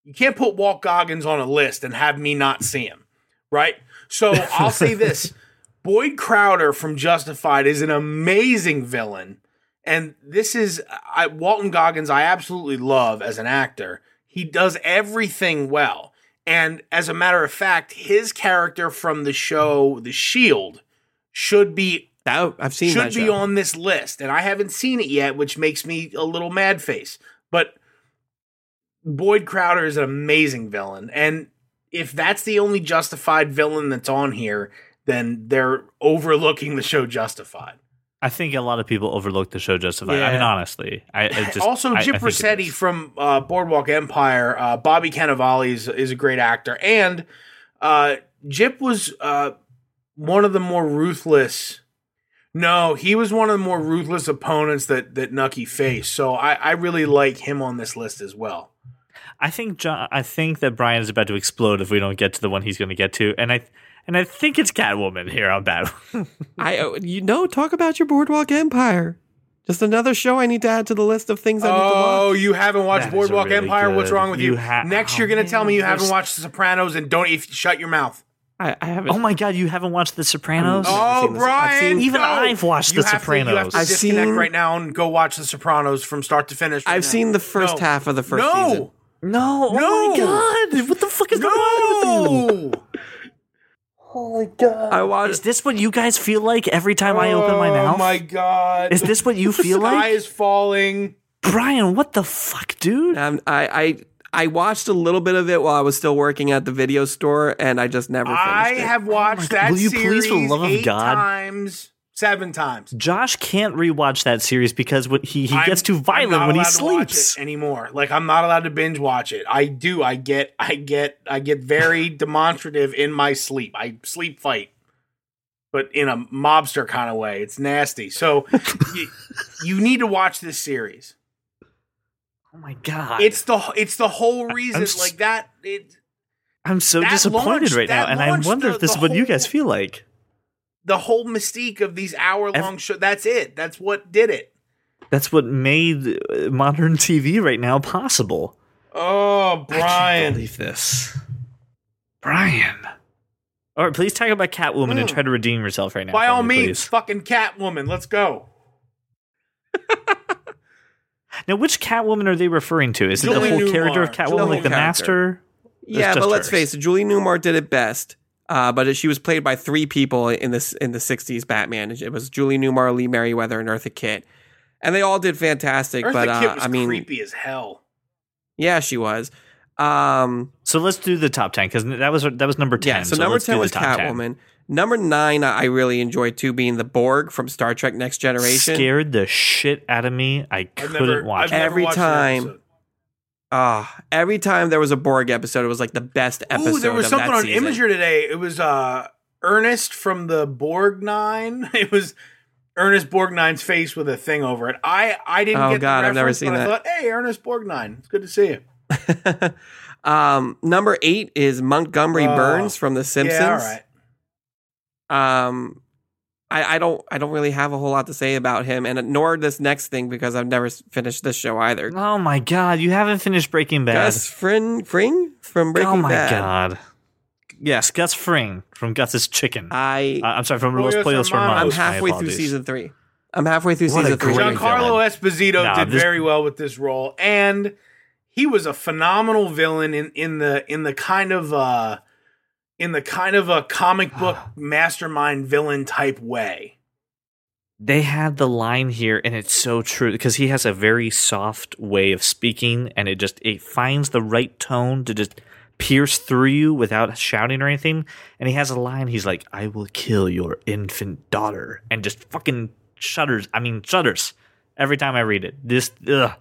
you can't put Walt Goggins on a list and have me not see him, right? So I'll say this: Boyd Crowder from Justified is an amazing villain, and this is I, Walton Goggins. I absolutely love as an actor. He does everything well, and as a matter of fact, his character from the show The Shield should be That, I've seen should be show. on this list, and I haven't seen it yet, which makes me a little mad face. But Boyd Crowder is an amazing villain, and if that's the only Justified villain that's on here, then they're overlooking the show Justified. I think a lot of people overlook the show Justified. I mean, honestly, I, I just also, I- I Gyp Rosetti from uh, Boardwalk Empire, uh, Bobby Cannavale is, is a great actor, and uh, Gyp was uh, one of the more ruthless. No, he was one of the more ruthless opponents that that Nucky faced. So I, I really like him on this list as well. I think John. I think that Brian is about to explode if we don't get to the one he's going to get to, and I and I think it's Catwoman here on Bad. I, uh, you know, talk about your Boardwalk Empire. Just another show I need to add to the list of things I need to watch. Oh, you haven't watched That is Boardwalk really Empire? What's good- wrong with you? you ha- Next, oh, you're gonna tell me you haven't watched The Sopranos and don't if shut your mouth. I, I haven't. oh my God, you haven't watched The Sopranos? Oh, Oh, seen this- I've Brian! seen- Even no. I've watched You The have to- you have Sopranos. to I've disconnect seen- right now and go watch The Sopranos from start to finish. right I've now. seen the first No. half of the first no, season. no, oh No. my God, what the fuck is going on? with you? no. I watched. Is watched. this what you guys feel like every time I open my mouth? Oh my god! Is this what you the feel sky like, is falling. Brian? What the fuck, dude? Um, I, I I watched a little bit of it while I was still working at the video store, and I just never finished I it. have watched God. that Will you please, series for the love of eight God? times, seven times. Josh can't rewatch that series because what he he gets too violent when he allowed to watch sleeps. it anymore. Like I'm not allowed to binge watch it. I do. I get. I get. I get very demonstrative in my sleep. I sleep fight, but in a mobster kind of way. It's nasty. So you, you need to watch this series. Oh my god! It's the it's the whole reason like that. It I'm so disappointed launched- right now, and I wonder the- if this is what you guys feel like. The whole mystique of these hour long shows. That's it. That's what did it. That's what made uh, modern TV right now possible. Oh, I can't believe this, Brian. All right, please talk about Catwoman and Mm. try to redeem yourself right now. By all me, means, please. fucking Catwoman. Let's go. Now, which Catwoman are they referring to? Is it the Julie whole character of Catwoman, Julie like the Newmar. Master? Yeah, just but let's hers. face it, Julie Newmar did it best. Uh, but she was played by three people in this in the '60s Batman. It was Julie Newmar, Lee Meriwether, and Eartha Kitt, and they all did fantastic. Eartha but uh, Kitt was I mean, creepy as hell. yeah, she was. Um, So let's do the top ten because that was that was number ten. yeah, so, number ten was top 10. Catwoman. Number nine, I really enjoyed too, being the Borg from Star Trek: Next Generation. Scared the shit out of me. I I've couldn't never, watch I've it. never Every watched an time. Ah, every time there was a Borg episode, it was like the best episode. Ooh, there was something that on season. Imgur today. It was uh Ernest from the Borg Nine. It was Ernest Borgnine's face with a thing over it. I I didn't Oh, get God, the I've never seen but I thought, hey, Ernest Borgnine, it's good to see you. um, number eight is Montgomery Oh, Burns from The Simpsons. Yeah, all right. Um, I, I don't I don't really have a whole lot to say about him, and nor this next thing because I've never finished this show either. Oh my god, you haven't finished Breaking Bad. Gus Fring, Fring from Breaking Bad. oh my Bad. god. Yes, Gus Fring from Gus's Chicken. Uh, I I'm sorry, from Pollos Los Pollos Hermanos. Hermanos. I'm halfway through season three. I'm halfway through What season three. great Giancarlo Esposito Nah, did this- very well with this role, and he was a phenomenal villain in in the in the kind of uh in the kind of a comic ah. book mastermind villain type way. They had the line here, and it's so true because he has a very soft way of speaking, and it just it finds the right tone to just pierce through you without shouting or anything. And he has a line. He's like, "I will kill your infant daughter," and just fucking shudders. I mean, shudders every time I read it. This, ugh.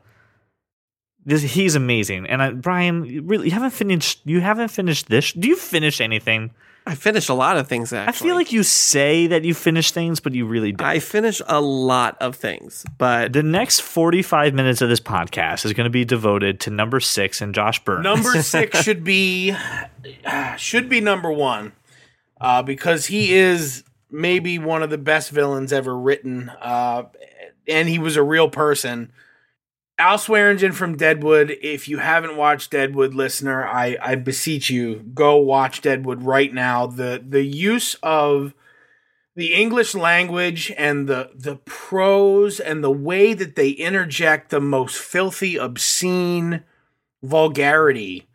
This he's amazing. And I, Brian, you really, you haven't finished. You haven't finished this. Do you finish anything? I finished a lot of things. Actually, I feel like you say that you finish things, but you really don't. I finish a lot of things, but The next 45 minutes of this podcast is going to be devoted to number six and Josh Burns. Number six should be should be number one uh, because he is maybe one of the best villains ever written, uh, and he was a real person. Al Swearengen from Deadwood. If you haven't watched Deadwood, listener, I, I beseech you, go watch Deadwood right now. The the use of the English language and the the prose and the way that they interject the most filthy, obscene vulgarity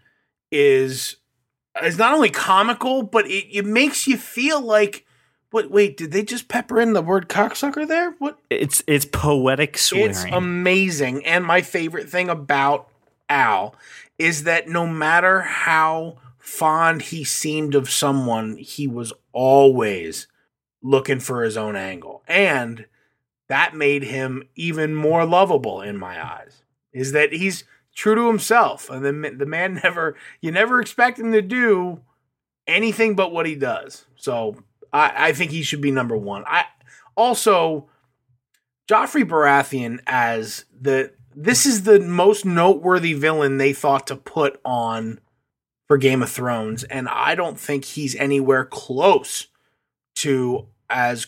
is is not only comical, but it, it makes you feel like what wait, did they just pepper in the word cocksucker there? What It's it's poetic swearing. it's amazing. And my favorite thing about Al is that no matter how fond he seemed of someone, he was always looking for his own angle. And that made him even more lovable in my eyes. Is that he's true to himself. And the, the man never, you never expect him to do anything but what he does. So I, I think he should be number one. I also, Joffrey Baratheon as the this is the most noteworthy villain they thought to put on for Game of Thrones, and I don't think he's anywhere close to as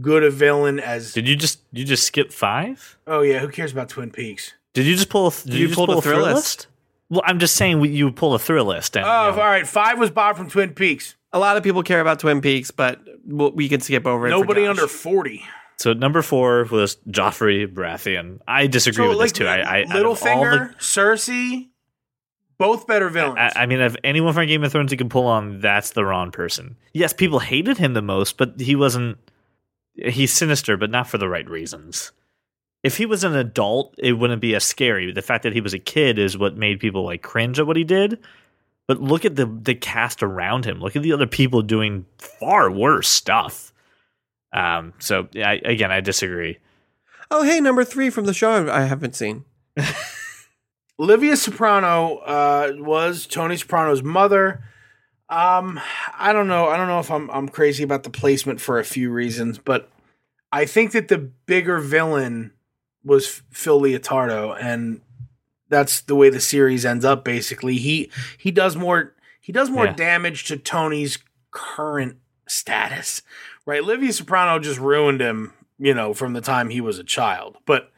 good a villain as. Did you just you just skip five? oh yeah, who cares about Twin Peaks? Did you just pull? A, did You you, just pulled pull a a thrill Thrillist. list? Well, I'm just saying we, you pull a Thrillist. And, Oh, you know, all right. Five was Bob from Twin Peaks. A lot of people care about Twin Peaks, but we'll, can skip over it. Nobody under forty. So number four was Joffrey Baratheon. I disagree with this too. I, I out of all the- Littlefinger, Cersei, both better villains. I, I mean, if anyone from Game of Thrones you can pull on, that's the wrong person. Yes, people hated him the most, but he wasn't. He's sinister, but not for the right reasons. If he was an adult, it wouldn't be as scary. The fact that he was a kid is what made people like cringe at what he did. But look at the the cast around him. Look at the other people doing far worse stuff. Um. So I, again, I disagree. Oh, hey, number three from the show I haven't seen. Olivia Soprano uh, was Tony Soprano's mother. Um, I don't know. I don't know if I'm I'm crazy about the placement for a few reasons, but I think that the bigger villain was Phil Leotardo, and that's the way the series ends up. Basically, he he does more. he does more Yeah. damage to Tony's current status. Right? Livia Soprano just ruined him, you know, from the time he was a child. But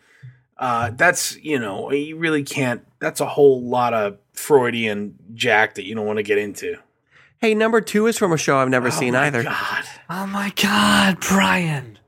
uh, that's, you know, you really can't. That's a whole lot of Freudian jack that you don't want to get into. Hey, number two is from a show I've never seen either. Oh seen my either. God. Oh my God, Brian.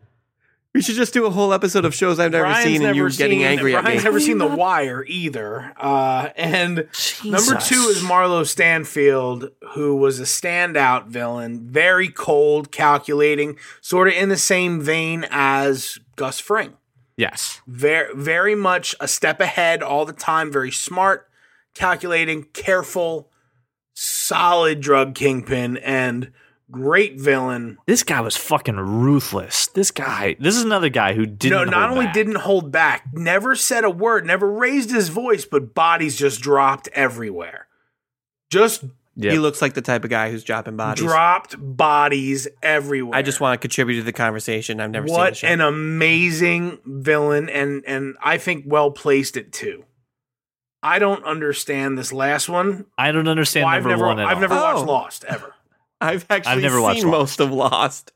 We should just do a whole episode of shows I've never Brian's seen and never you getting seen- angry at Brian's me. never seen The Wire either. Uh, and number two is Marlo Stanfield, who was a standout villain, very cold, calculating, sort of in the same vein as Gus Fring. Yes. Very, very much a step ahead all the time. Very smart, calculating, careful, solid drug kingpin, and great villain. This guy was fucking ruthless. This guy, this is another guy who didn't. no, not hold only back. didn't hold back, never said a word, never raised his voice, but bodies just dropped everywhere. Just Yep. He looks like the type of guy who's dropping bodies. dropped bodies everywhere. I just want to contribute to the conversation. I've never seen what an amazing villain, and and I think well placed it too. I don't understand this last one. I don't understand Well, I've never, one at I've all. never watched Oh. Lost ever. I've actually I've never watched seen Lost. most of Lost.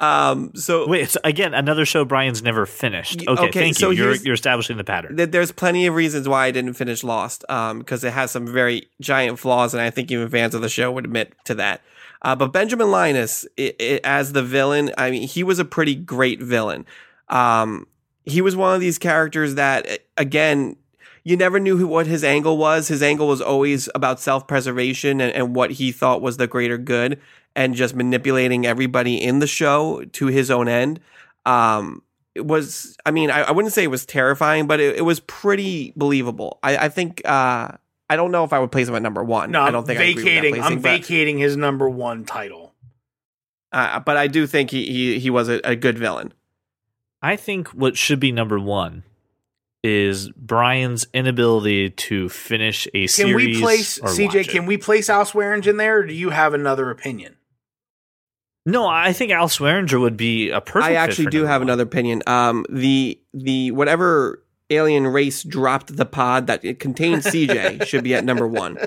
Um, so Wait, it's, again, another show Brian's never finished. Okay, okay, thank so you. You're, you're establishing the pattern. th- there's plenty of reasons why I didn't finish Lost, um, because it has some very giant flaws, and I think even fans of the show would admit to that. Uh, but Benjamin Linus, i i as the villain, I mean, he was a pretty great villain. Um, he was one of these characters that, again, you never knew what his angle was. His angle was always about self preservation and, and what he thought was the greater good, and just manipulating everybody in the show to his own end. Um, it was i mean i, I wouldn't say it was terrifying but it, it was pretty believable i, I think uh, i don't know if i would place him at number one No, i don't think I agree with that vacating. placing, I'm but, vacating his number one title. uh, but i do think he he, he was a, a good villain I think what should be number one is Brian's inability to finish a series. Can we place or CJ? watch it. Can we place Al Swearengen in there, or do you have another opinion? No, I think Al Swearengen would be a perfect. i fit actually for do have one. another opinion um the the whatever alien race dropped the pod that it contained cj should be at number one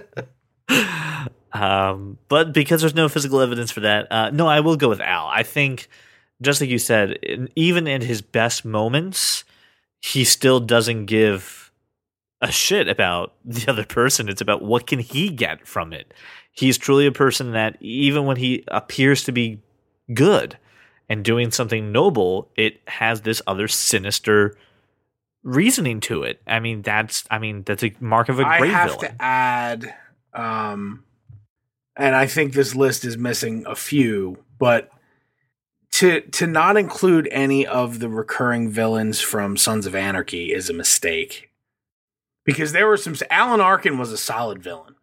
um, but because there's no physical evidence for that, uh, no, I will go with Al. I think, just like you said, in, even in his best moments, he still doesn't give a shit about the other person. It's about what can he get from it. He's truly a person that even when he appears to be good and doing something noble, it has this other sinister reasoning to it. I mean, that's I mean that's a mark of a great I have villain. to add, um, and I think this list is missing a few, but to to not include any of the recurring villains from Sons of Anarchy is a mistake because there were some. Alan Arkin was a solid villain.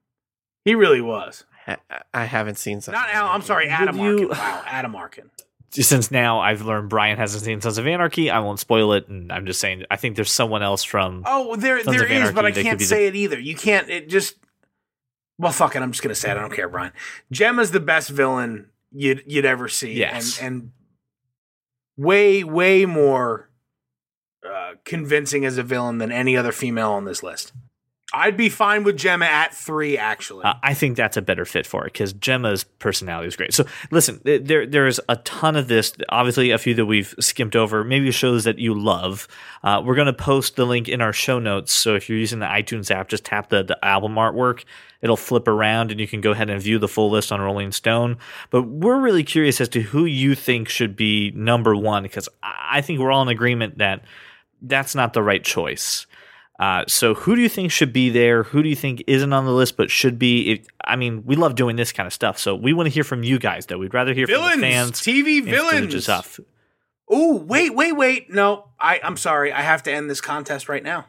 He really was. I, I haven't seen something. Not Alan. I'm sorry, Adam Would you- Arkin. Wow, Adam Arkin. since now I've learned Brian hasn't seen Sons of Anarchy, I won't spoil it, and I'm just saying I think there's someone else from. Oh, there Sons there of is, but I can't be the- say it either. You can't. It just. Well, fuck it. I'm just gonna say it. I don't care, Brian. Gemma's the best villain you'd you'd ever see. Yes. and and way way more uh, convincing as a villain than any other female on this list. I'd be fine with Gemma at three, actually. Uh, I think that's a better fit for it because Gemma's personality is great. So listen, th- there there's a ton of this. Obviously, a few that we've skipped over. Maybe shows that you love. Uh, we're gonna post the link in our show notes. So if you're using the iTunes app, just tap the the album artwork. It'll flip around and you can go ahead and view the full list on Rolling Stone. But we're really curious as to who you think should be number one because I think we're all in agreement that that's not the right choice. Uh, so who do you think should be there? Who do you think isn't on the list but should be? I mean, we love doing this kind of stuff, so we want to hear from you guys. Though we'd rather hear villains, from the fans. TV villains. off. Oh, wait, wait, wait. No, I, I'm sorry. I have to end this contest right now.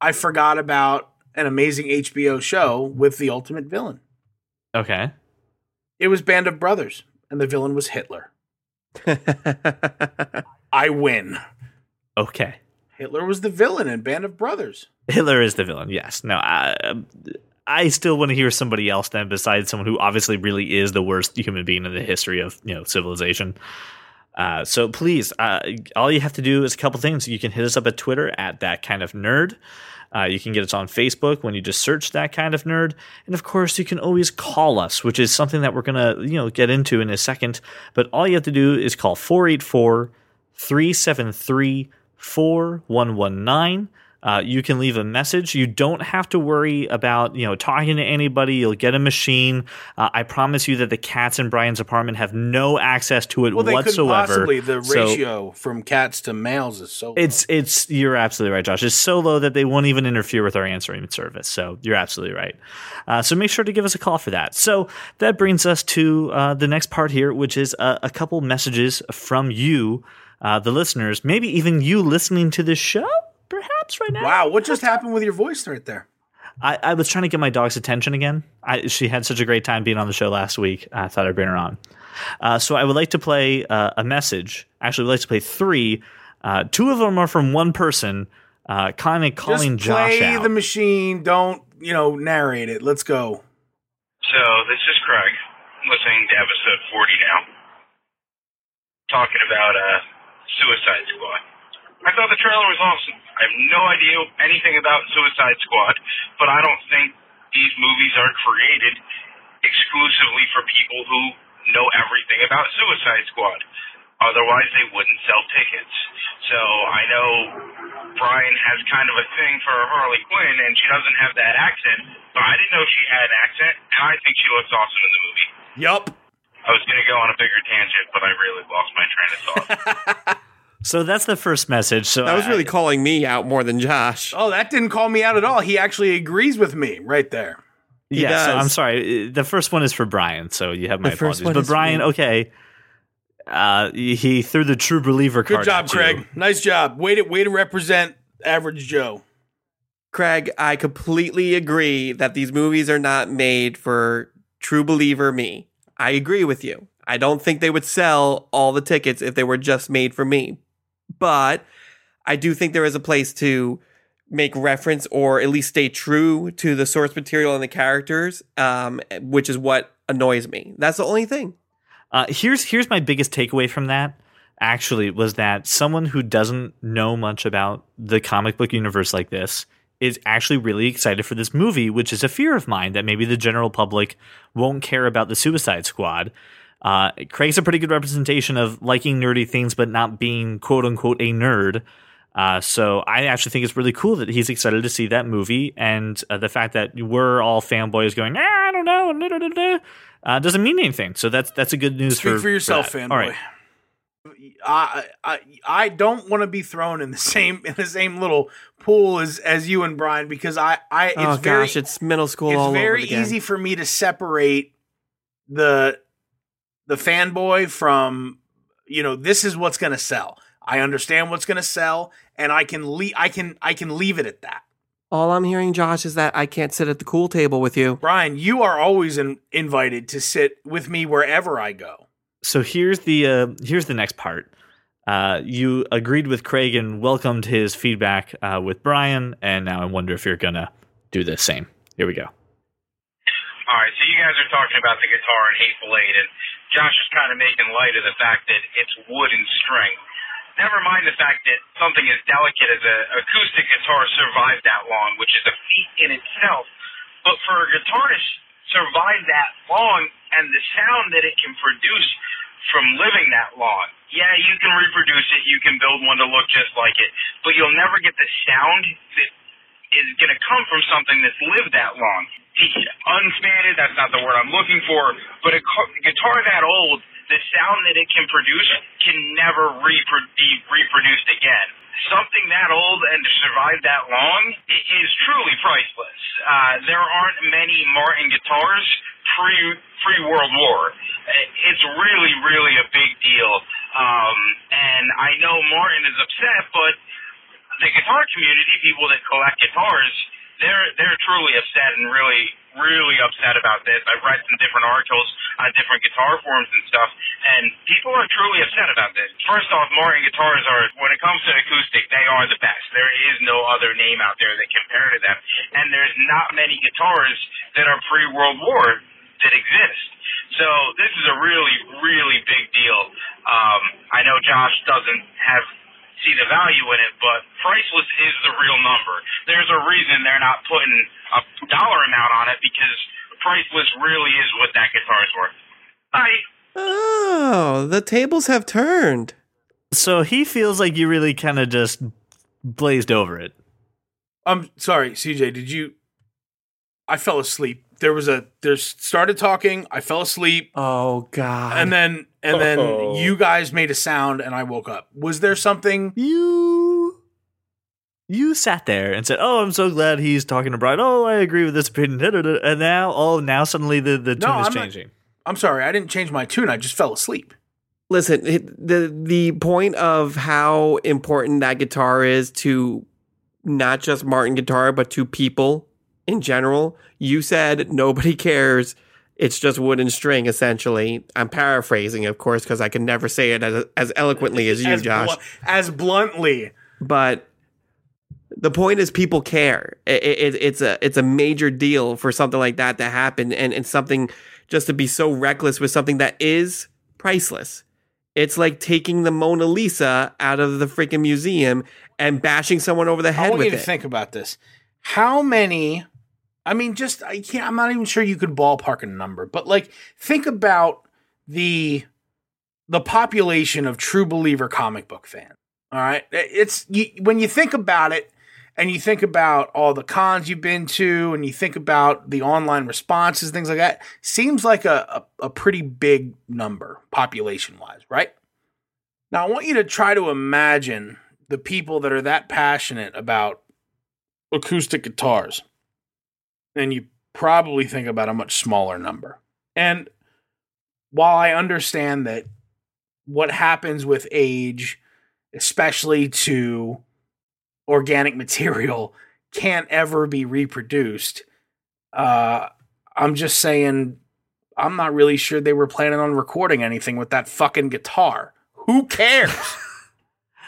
I forgot about an amazing HBO show with the ultimate villain. Okay, It was Band of Brothers, and the villain was Hitler. I win. okay. Hitler was the villain in Band of Brothers. Hitler is the villain. Yes. No, I, I still want to hear somebody else then besides someone who obviously really is the worst human being in the history of you know civilization. Uh, so please, uh, all you have to do is a couple things. You can hit us up at Twitter at that kind of nerd. Uh, you can get us on Facebook when you just search that kind of nerd, and of course, you can always call us, which is something that we're gonna you know get into in a second. But all you have to do is call 484 373 4119. Uh, you can leave a message. You don't have to worry about you know talking to anybody. You'll get a machine. Uh, I promise you that the cats in Brian's apartment have no access to it Well, they whatsoever. possibly. The So- ratio from cats to males is so. it's it's you're absolutely right, Josh. It's so low that they won't even interfere with our answering service. So you're absolutely right. Uh, so make sure to give us a call for that. So that brings us to uh, the next part here, which is a, a couple messages from you, uh, the listeners. Maybe even you listening to this show, perhaps right now. wow, what just happened with your voice right there? I, I was trying to get my dog's attention again. I, she had such a great time being on the show last week. I thought I'd bring her on. Uh, so I would like to play uh, a message. Actually, I would like to play three. Uh, two of them are from one person, uh, kind of calling Just Josh play out. the machine. Don't you know? Narrate it. Let's go. So this is Craig, listening to episode 40 now, talking about uh, Suicide Squad. I thought the trailer was awesome. I have no idea anything about Suicide Squad, but I don't think these movies are created exclusively for people who know everything about Suicide Squad. Otherwise, they wouldn't sell tickets. So I know Brian has kind of a thing for Harley Quinn, and she doesn't have that accent, but I didn't know she had an accent, and I think she looks awesome in the movie. Yup. I was going to go on a bigger tangent, but I really lost my train of thought. so that's the first message. So That was I- really calling me out more than Josh. Oh, that didn't call me out at all. He actually agrees with me right there. He yeah. So. I'm sorry. The first one is for Brian, so you have my The first apologies. one But is Brian, me. okay. Uh, he threw the true believer Good card. job, at you. Craig. Nice job. Way to way to represent average Joe. Craig, I completely agree that these movies are not made for true believer me. I agree with you. I don't think they would sell all the tickets if they were just made for me. But I do think there is a place to make reference or at least stay true to the source material and the characters, um, which is what annoys me. That's the only thing. Uh, here's here's my biggest takeaway from that. Actually, was that someone who doesn't know much about the comic book universe like this is actually really excited for this movie, which is a fear of mine that maybe the general public won't care about the Suicide Squad. Uh, Craig's a pretty good representation of liking nerdy things but not being quote unquote a nerd. Uh, so I actually think it's really cool that he's excited to see that movie, and uh, the fact that we're all fanboys going, ah, I don't know, da, da, da, da," uh, doesn't mean anything. So that's that's a good news Speak for, for yourself, that. fanboy. All right. I, I I don't want to be thrown in the same in the same little pool as as you and Brian because I I it's oh very gosh, it's middle school it's all very over again. easy for me to separate the the fanboy from you know this is what's going to sell. I understand what's going to sell, and I can le- I can I can leave it at that. All I'm hearing, Josh, is that I can't sit at the cool table with you. Brian, you are always in, invited to sit with me wherever I go. So here's the uh, here's the next part. Uh, you agreed with Craig and welcomed his feedback uh, with Brian, and now I wonder if you're gonna do the same. Here we go. All right, so you guys are talking about the guitar in Hateful Eight, and Josh is kind of making light of the fact that it's wood and string. Never mind the fact that something as delicate as a acoustic guitar survived that long, which is a feat in itself. But for a guitar to survive that long and the sound that it can produce from living that long, yeah, you can reproduce it, you can build one to look just like it, but you'll never get the sound that is going to come from something that's lived that long. Unspanted, that's not the word I'm looking for, but a guitar that old, the sound that it can produce can never repro- be reproduced again. Something that old and to survive that long is truly priceless. Uh, there aren't many Martin guitars pre pre World War. It's really, really a big deal. Um, and I know Martin is upset, but the guitar community, people that collect guitars, they're they're truly upset and really really upset about this. I've read some different articles on different guitar forums and stuff, and people are truly upset about this. First off, Martin guitars are when it comes to acoustic, they are the best. There is no other name out there that compare to them, and there's not many guitars that are pre World War that exist. So this is a really, really big deal. Um, I I know Josh doesn't have see the value in it, but priceless is the real number. There's a reason they're not putting a dollar amount on it because priceless really is what that guitar is worth. I Oh, the tables have turned. So he feels like you really kind of just blazed over it. I'm sorry, CJ. Did you? I fell asleep. There was a. There's started talking. I fell asleep, Oh God. and then and then Oh. you guys made a sound, and I woke up. Was there something? You you sat there and said, "Oh, I'm so glad he's talking to Brian. Oh, I agree with this opinion." da, da, da." And now, oh, now suddenly the the tune No, is I'm not- changing. I'm sorry, I didn't change my tune. I just fell asleep. Listen, the the point of how important that guitar is to not just Martin Guitar, but to people in general. You said nobody cares. It's just wood and string, essentially. I'm paraphrasing, of course, because I can never say it as as eloquently as you, as Josh. blu- as bluntly. but the point is people care it, it, it's a it's a major deal for something like that to happen and, and something just to be so reckless with something that is priceless it's like taking the mona lisa out of the freaking museum and bashing someone over the I head want with you to it think about this. How many? I mean, just I can't. I'm not even sure you could ballpark a number, but like think about the the population of true believer comic book fans. All right, it's you, when you think about it, and you think about all the cons you've been to, and you think about the online responses, things like that. Seems like a a, a pretty big number population wise, right? Now I want you to try to imagine the people that are that passionate about acoustic guitars, then you probably think about a much smaller number. And while I understand that what happens with age, especially to organic material, can't ever be reproduced, uh, I'm just saying I'm not really sure they were planning on recording anything with that fucking guitar. Who cares?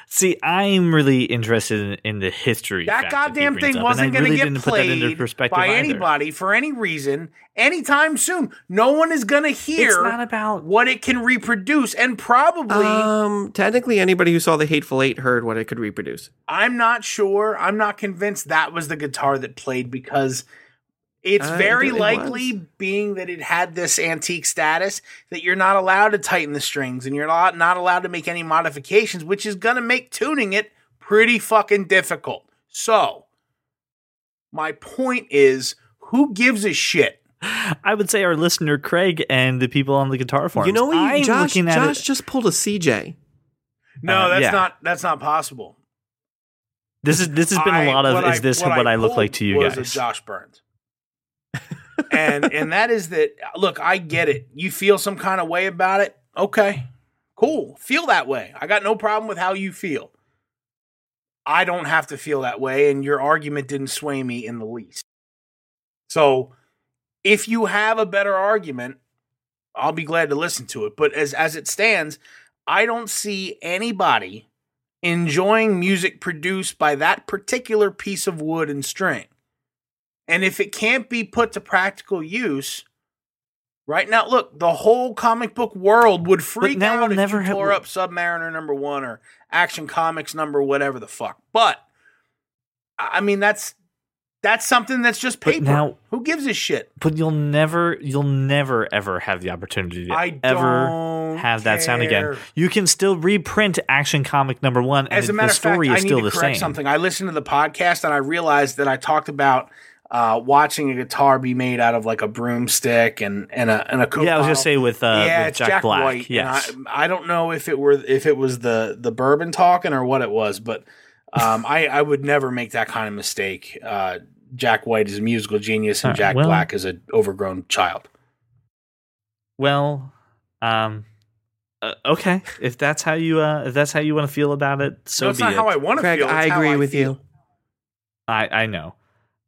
See, I'm really interested in, in the history. that goddamn brings thing up, wasn't and I going to really get didn't put that into played perspective by either. anybody for any reason anytime soon. No one is going to hear It's not about what it can reproduce, and probably um technically anybody who saw the hateful eight heard what it could reproduce I'm not sure. I'm not convinced that was the guitar that played because it's Uh, very it likely, was. being that it had this antique status, that you're not allowed to tighten the strings and you're not, not allowed to make any modifications, which is going to make tuning it pretty fucking difficult. So, my point is who gives a shit? I would say our listener Craig and the people on the guitar forums. you know what I'm josh looking at josh it. just pulled a cj No, Uh, that's yeah. not that's not possible. This is this has been I- a lot of. what Is this what what I, look like to you was guys? A Josh Burns. And and that is that look, I get it. You feel some kind of way about it. Okay. Cool. Feel that way. I got no problem with how you feel. I don't have to feel that way and your argument didn't sway me in the least. So, if you have a better argument, I'll be glad to listen to it, but as as it stands, I don't see anybody enjoying music produced by that particular piece of wood and string. And if it can't be put to practical use, right now, look, the whole comic book world would freak out we'll if never you have- tore up Submariner number one or Action Comics number whatever the fuck. But I mean, that's that's something that's just But paper. now- Who gives a shit? but you'll never, you'll never ever have the opportunity to I ever have that sound again. You can still reprint Action Comic number one, and As a the matter of fact, story I is need still to the correct same. something. I listened to the podcast and I realized that I talked about uh, watching a guitar be made out of like a broomstick and and a and a Coke Yeah, I was gonna say with, uh, yeah, with Jack, Jack, Black. White. and Yes, I, I don't know if it were if it was the the bourbon talking or what it was, but um, I I would never make that kind of mistake. Uh, Jack White is a musical genius, and Uh, Jack well- Black is an overgrown child. Well, um, uh, okay. If that's how you, uh, if that's how you want to feel about it, so no, it's be not it. how I want to feel. I it's how agree with feel. you. I I know.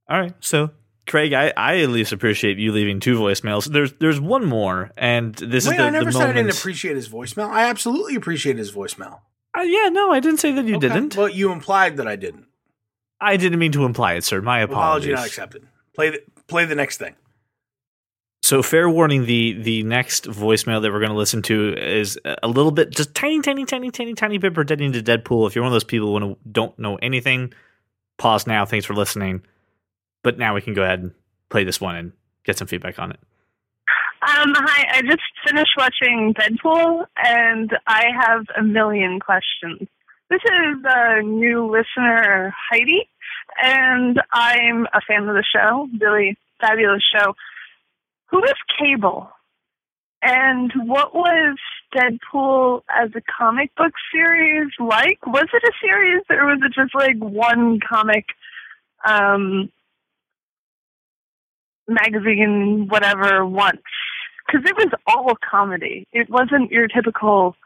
All right, so Craig, I, I at least appreciate you leaving two voicemails. There's there's one more, and this Wait, is the, moment. Wait, I never the said I didn't appreciate his voicemail. I absolutely appreciate his voicemail. Uh, yeah, no, I didn't say that you Okay. didn't. Well, you implied that I didn't. I didn't mean to imply it, sir. My apologies. Apology not accepted. Play the play the next thing. So fair warning: the the next voicemail that we're going to listen to is a little bit, just tiny, tiny, tiny, tiny, tiny bit pertaining to Deadpool. If you're one of those people who don't know anything, pause now. Thanks for listening. But now we can go ahead and play this one and get some feedback on it. Um, hi, I just finished watching Deadpool, and I have a million questions. This is a new listener, Heidi, and I'm a fan of the show. Really fabulous show. Who is Cable? And what was Deadpool as a comic book series like? Was it a series or was it just like one comic um, magazine, whatever, once? Because it was all comedy. It wasn't your typical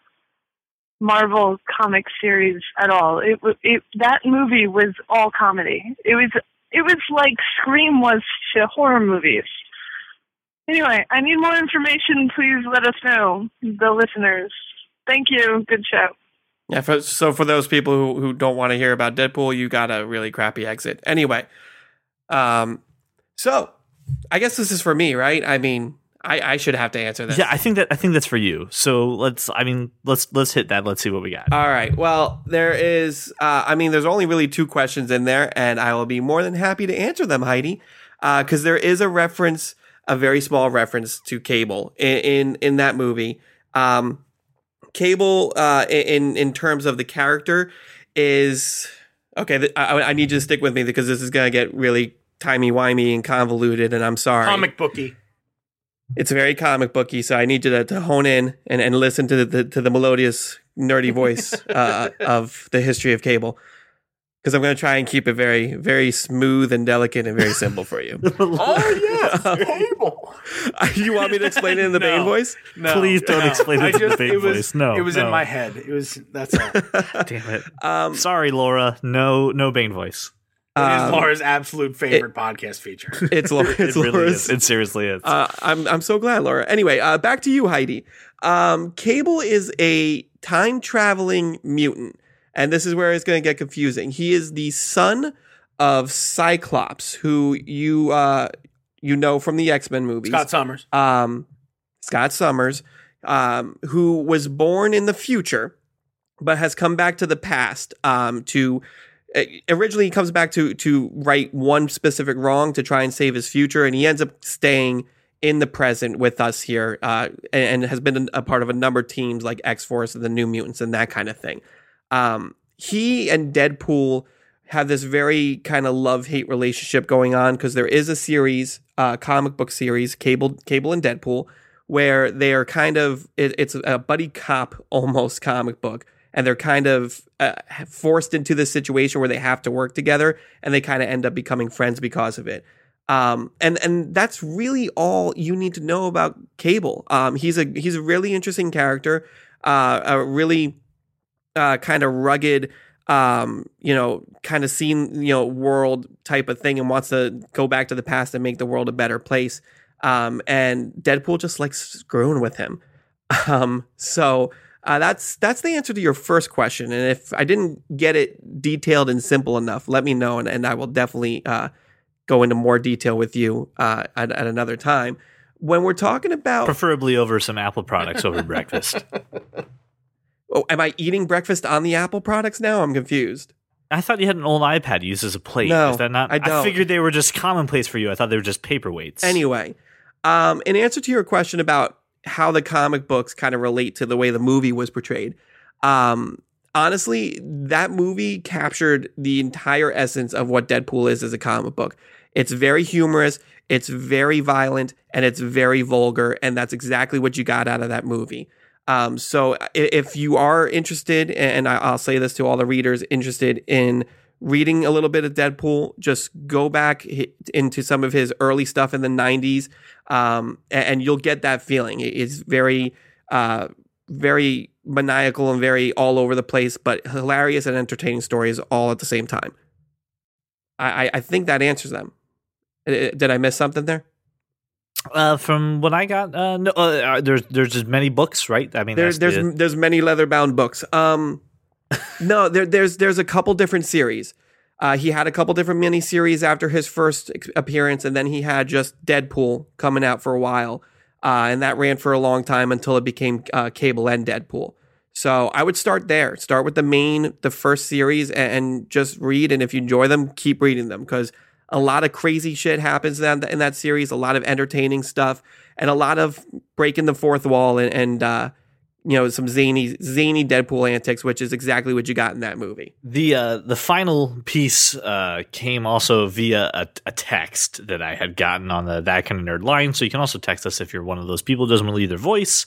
Marvel comic series at all. It it that movie was all comedy. It was it was like Scream was to horror movies. Anyway, I need more information. Please let us know, the listeners. Thank you. Good show. Yeah, for, so for those people who, who don't want to hear about Deadpool, you got a really crappy exit. Anyway, um, so I guess this is for me, right? I mean, I, I should have to answer this. Yeah, I think that I think that's for you. So let's. I mean, let's let's hit that. Let's see what we got. All right. Well, there is. Uh, I mean, there's only really two questions in there, and I will be more than happy to answer them, Heidi, because uh, there is a reference, a very small reference to Cable in in, in that movie. Um, Cable, uh, in in terms of the character, is okay. Th- I, I need you to stick with me because this is gonna get really timey wimey and convoluted, and I'm sorry. Comic booky. It's very comic booky, so I need you to, to hone in and, and listen to the to the melodious, nerdy voice uh, of the history of cable. Because I'm going to try and keep it very, very smooth and delicate and very simple for you. oh yes, cable. you want me to explain it in the No. Bane voice? No, Please don't no. explain it I in the just- Bane it was, voice. No, it was no. in my head. It was that's all. Damn it. Um, Sorry, Laura. No, no Bane voice. Is um, Laura's absolute favorite podcast feature. it's Laura. It's it really Laura's. is. It seriously is. Uh, I'm I'm so glad, Laura. Anyway, uh, back to you, Heidi. Um, Cable is a time traveling mutant, and this is where it's going to get confusing. He is the son of Cyclops, who you uh, you know from the X Men movies. Scott Summers. um, Scott Summers, um, who was born in the future, but has come back to the past um, to. Originally, he comes back to to right one specific wrong to try and save his future, and he ends up staying in the present with us here, uh, and, and has been a part of a number of teams like X Force and the New Mutants and that kind of thing. Um, he and Deadpool have this very kind of love hate relationship going on because there is a series, uh, comic book series, Cable, Cable and Deadpool, where they are kind of it, it's a buddy cop almost comic book, and they're kind of uh, forced into this situation where they have to work together, and they kind of end up becoming friends because of it. Um, and and that's really all you need to know about Cable. Um, he's a he's a really interesting character, uh, a really uh, kind of rugged, um, you know, kind of seen, you know, world type of thing and wants to go back to the past and make the world a better place. Um, and Deadpool just likes screwing with him. Um, so uh, that's that's the answer to your first question. And if I didn't get it detailed and simple enough, let me know, and, and I will definitely uh, go into more detail with you uh, at, at another time. When we're talking about Preferably over some Apple products over breakfast. Oh, am I eating breakfast on the Apple products now? I'm confused. I thought you had an old iPad used as a plate. No, Is that not? I don't. figured they were just commonplace for you. I thought they were just paperweights. Anyway, um, in answer to your question about how the comic books kind of relate to the way the movie was portrayed, um, honestly, that movie captured the entire essence of what Deadpool is as a comic book. It's very humorous, it's very violent, and it's very vulgar, and that's exactly what you got out of that movie. Um, so if you are interested, and I'll say this to all the readers interested in reading a little bit of Deadpool, just go back into some of his early stuff in the 90s, um, and, you'll get that feeling. It's very, uh, very maniacal and very all over the place, but hilarious and entertaining stories all at the same time. I, I, think that answers them. Uh, Did I miss something there? uh, from what I got, uh, no, uh, there's there's just many books, right? I mean, There's there's the- there's many leather bound books. Um, no, there, there's there's a couple different series. Uh, he had a couple different miniseries after his first appearance, and then he had just Deadpool coming out for a while, uh, and that ran for a long time until it became uh, Cable and Deadpool. So I would start there. Start with the main, the first series, and, and just read. And if you enjoy them, keep reading them because a lot of crazy shit happens in that, in that series. A lot of entertaining stuff, and a lot of breaking the fourth wall and, and uh, you know some zany zany Deadpool antics, which is exactly what you got in that movie. The uh, the final piece uh, came also via a, a text that I had gotten on the that kind of nerd line. So you can also text us if you're one of those people who doesn't want to leave their voice.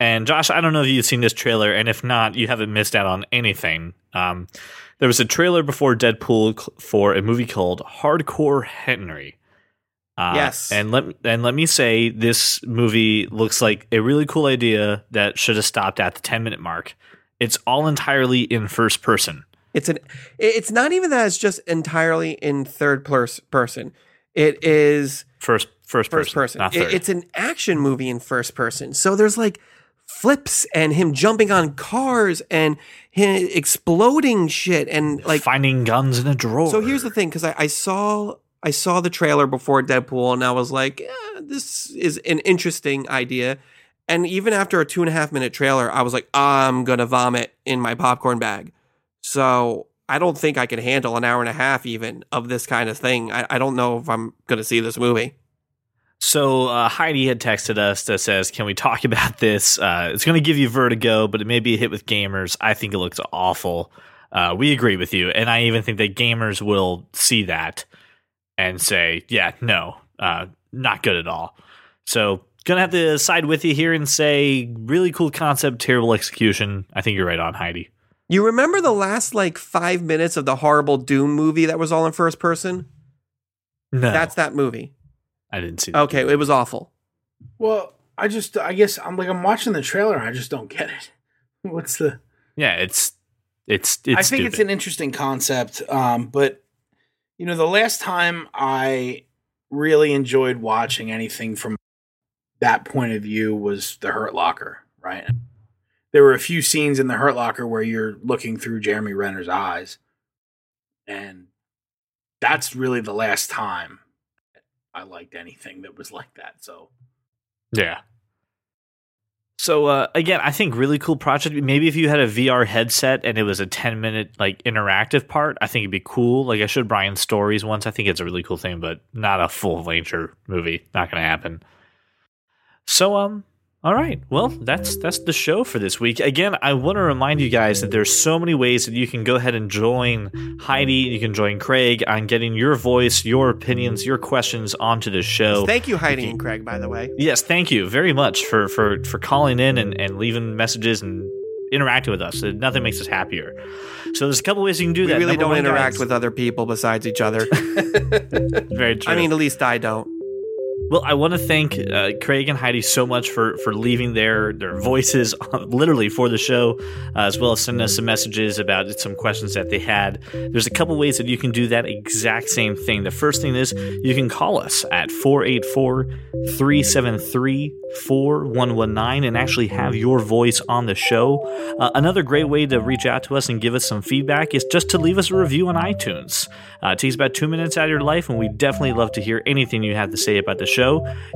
And Josh, I don't know if you've seen this trailer, and if not, you haven't missed out on anything. Um, there was a trailer before Deadpool for a movie called Hardcore Henry. Uh, Yes. and let and let me say, this movie looks like a really cool idea that should have stopped at the ten minute mark. It's all entirely in first person. It's an. It's not even that. It's just entirely in third pers- person. It is First, first, first person, person. It- it's an action movie in first person. So there's like flips and him jumping on cars and him exploding shit and like finding guns in a drawer. So here's the thing, because I, I saw I saw the trailer before Deadpool, and I was like, yeah, this is an interesting idea. And even after a two and a half minute trailer, I was like, I'm gonna vomit in my popcorn bag. So I don't think I can handle an hour and a half even of this kind of thing. I, I don't know if I'm gonna see this movie. So uh, Heidi had texted us that says, "Can we talk about this? Uh, it's going to give you vertigo, but it may be a hit with gamers. I think it looks awful. Uh, we agree with you, and I even think that gamers will see that and say, "Yeah, no, uh, not good at all." So gonna have to side with you here and say, really cool concept, terrible execution. I think you're right on Heidi. You remember the last like five minutes of the horrible Doom movie that was all in first person? No, That's that movie. I didn't see. That. Okay, it was awful. Well, I just, I guess I'm like, I'm watching the trailer. and I just don't get it. What's the? Yeah, it's it's it's. I think it's an interesting concept, um, but you know, the last time I really enjoyed watching anything from that point of view was the Hurt Locker. Right? There were a few scenes in the Hurt Locker where you're looking through Jeremy Renner's eyes, and that's really the last time I liked anything that was like that. So Yeah. So uh, again, I think really cool project. Maybe if you had a VR headset and it was a ten minute like interactive part, I think it'd be cool. Like I showed Brian stories once. I think it's a really cool thing, but not a full nature movie. Not going to happen. So um, all right. Well, that's that's the show for this week. Again, I want to remind you guys that there's so many ways that you can go ahead and join Heidi. You can join Craig on getting your voice, your opinions, your questions onto the show. Thank you, Heidi and Craig, by the way. Yes, thank you very much for for for calling in and, and leaving messages and interacting with us. Nothing makes us happier. So there's a couple ways you can do We that. We really Number don't one, interact guys- with other people besides each other. Very true. I mean, at least I don't. Well, I want to thank uh, Craig and Heidi so much for for leaving their their voices literally for the show, uh, as well as sending us some messages about some questions that they had. There's a couple ways that you can do that exact same thing. The first thing is you can call us at 484 373 4119 and actually have your voice on the show. Uh, another great way to reach out to us and give us some feedback is just to leave us a review on iTunes. Uh, it takes about two minutes out of your life, and we definitely love to hear anything you have to say about the show.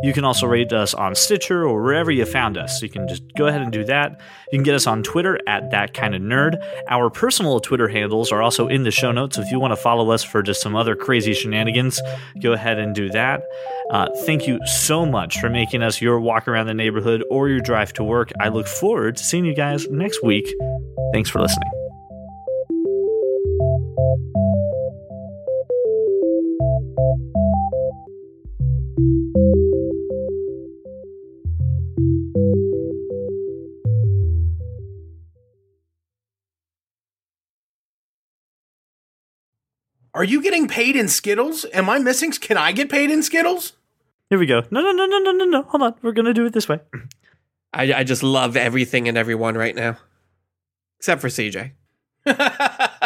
You can also rate us on Stitcher or wherever you found us. You can just go ahead and do that. You can get us on Twitter at that kind of nerd. Our personal Twitter handles are also in the show notes. If you want to follow us for just some other crazy shenanigans, go ahead and do that. Uh, thank you so much for making us your walk around the neighborhood or your drive to work. I look forward to seeing you guys next week. Thanks for listening. Are you getting paid in Skittles? Am I missing? Can I get paid in Skittles? Here we go. No, no, no, no, no, no, no. Hold on. We're going to do it this way. I, I just love everything and everyone right now, except for CJ.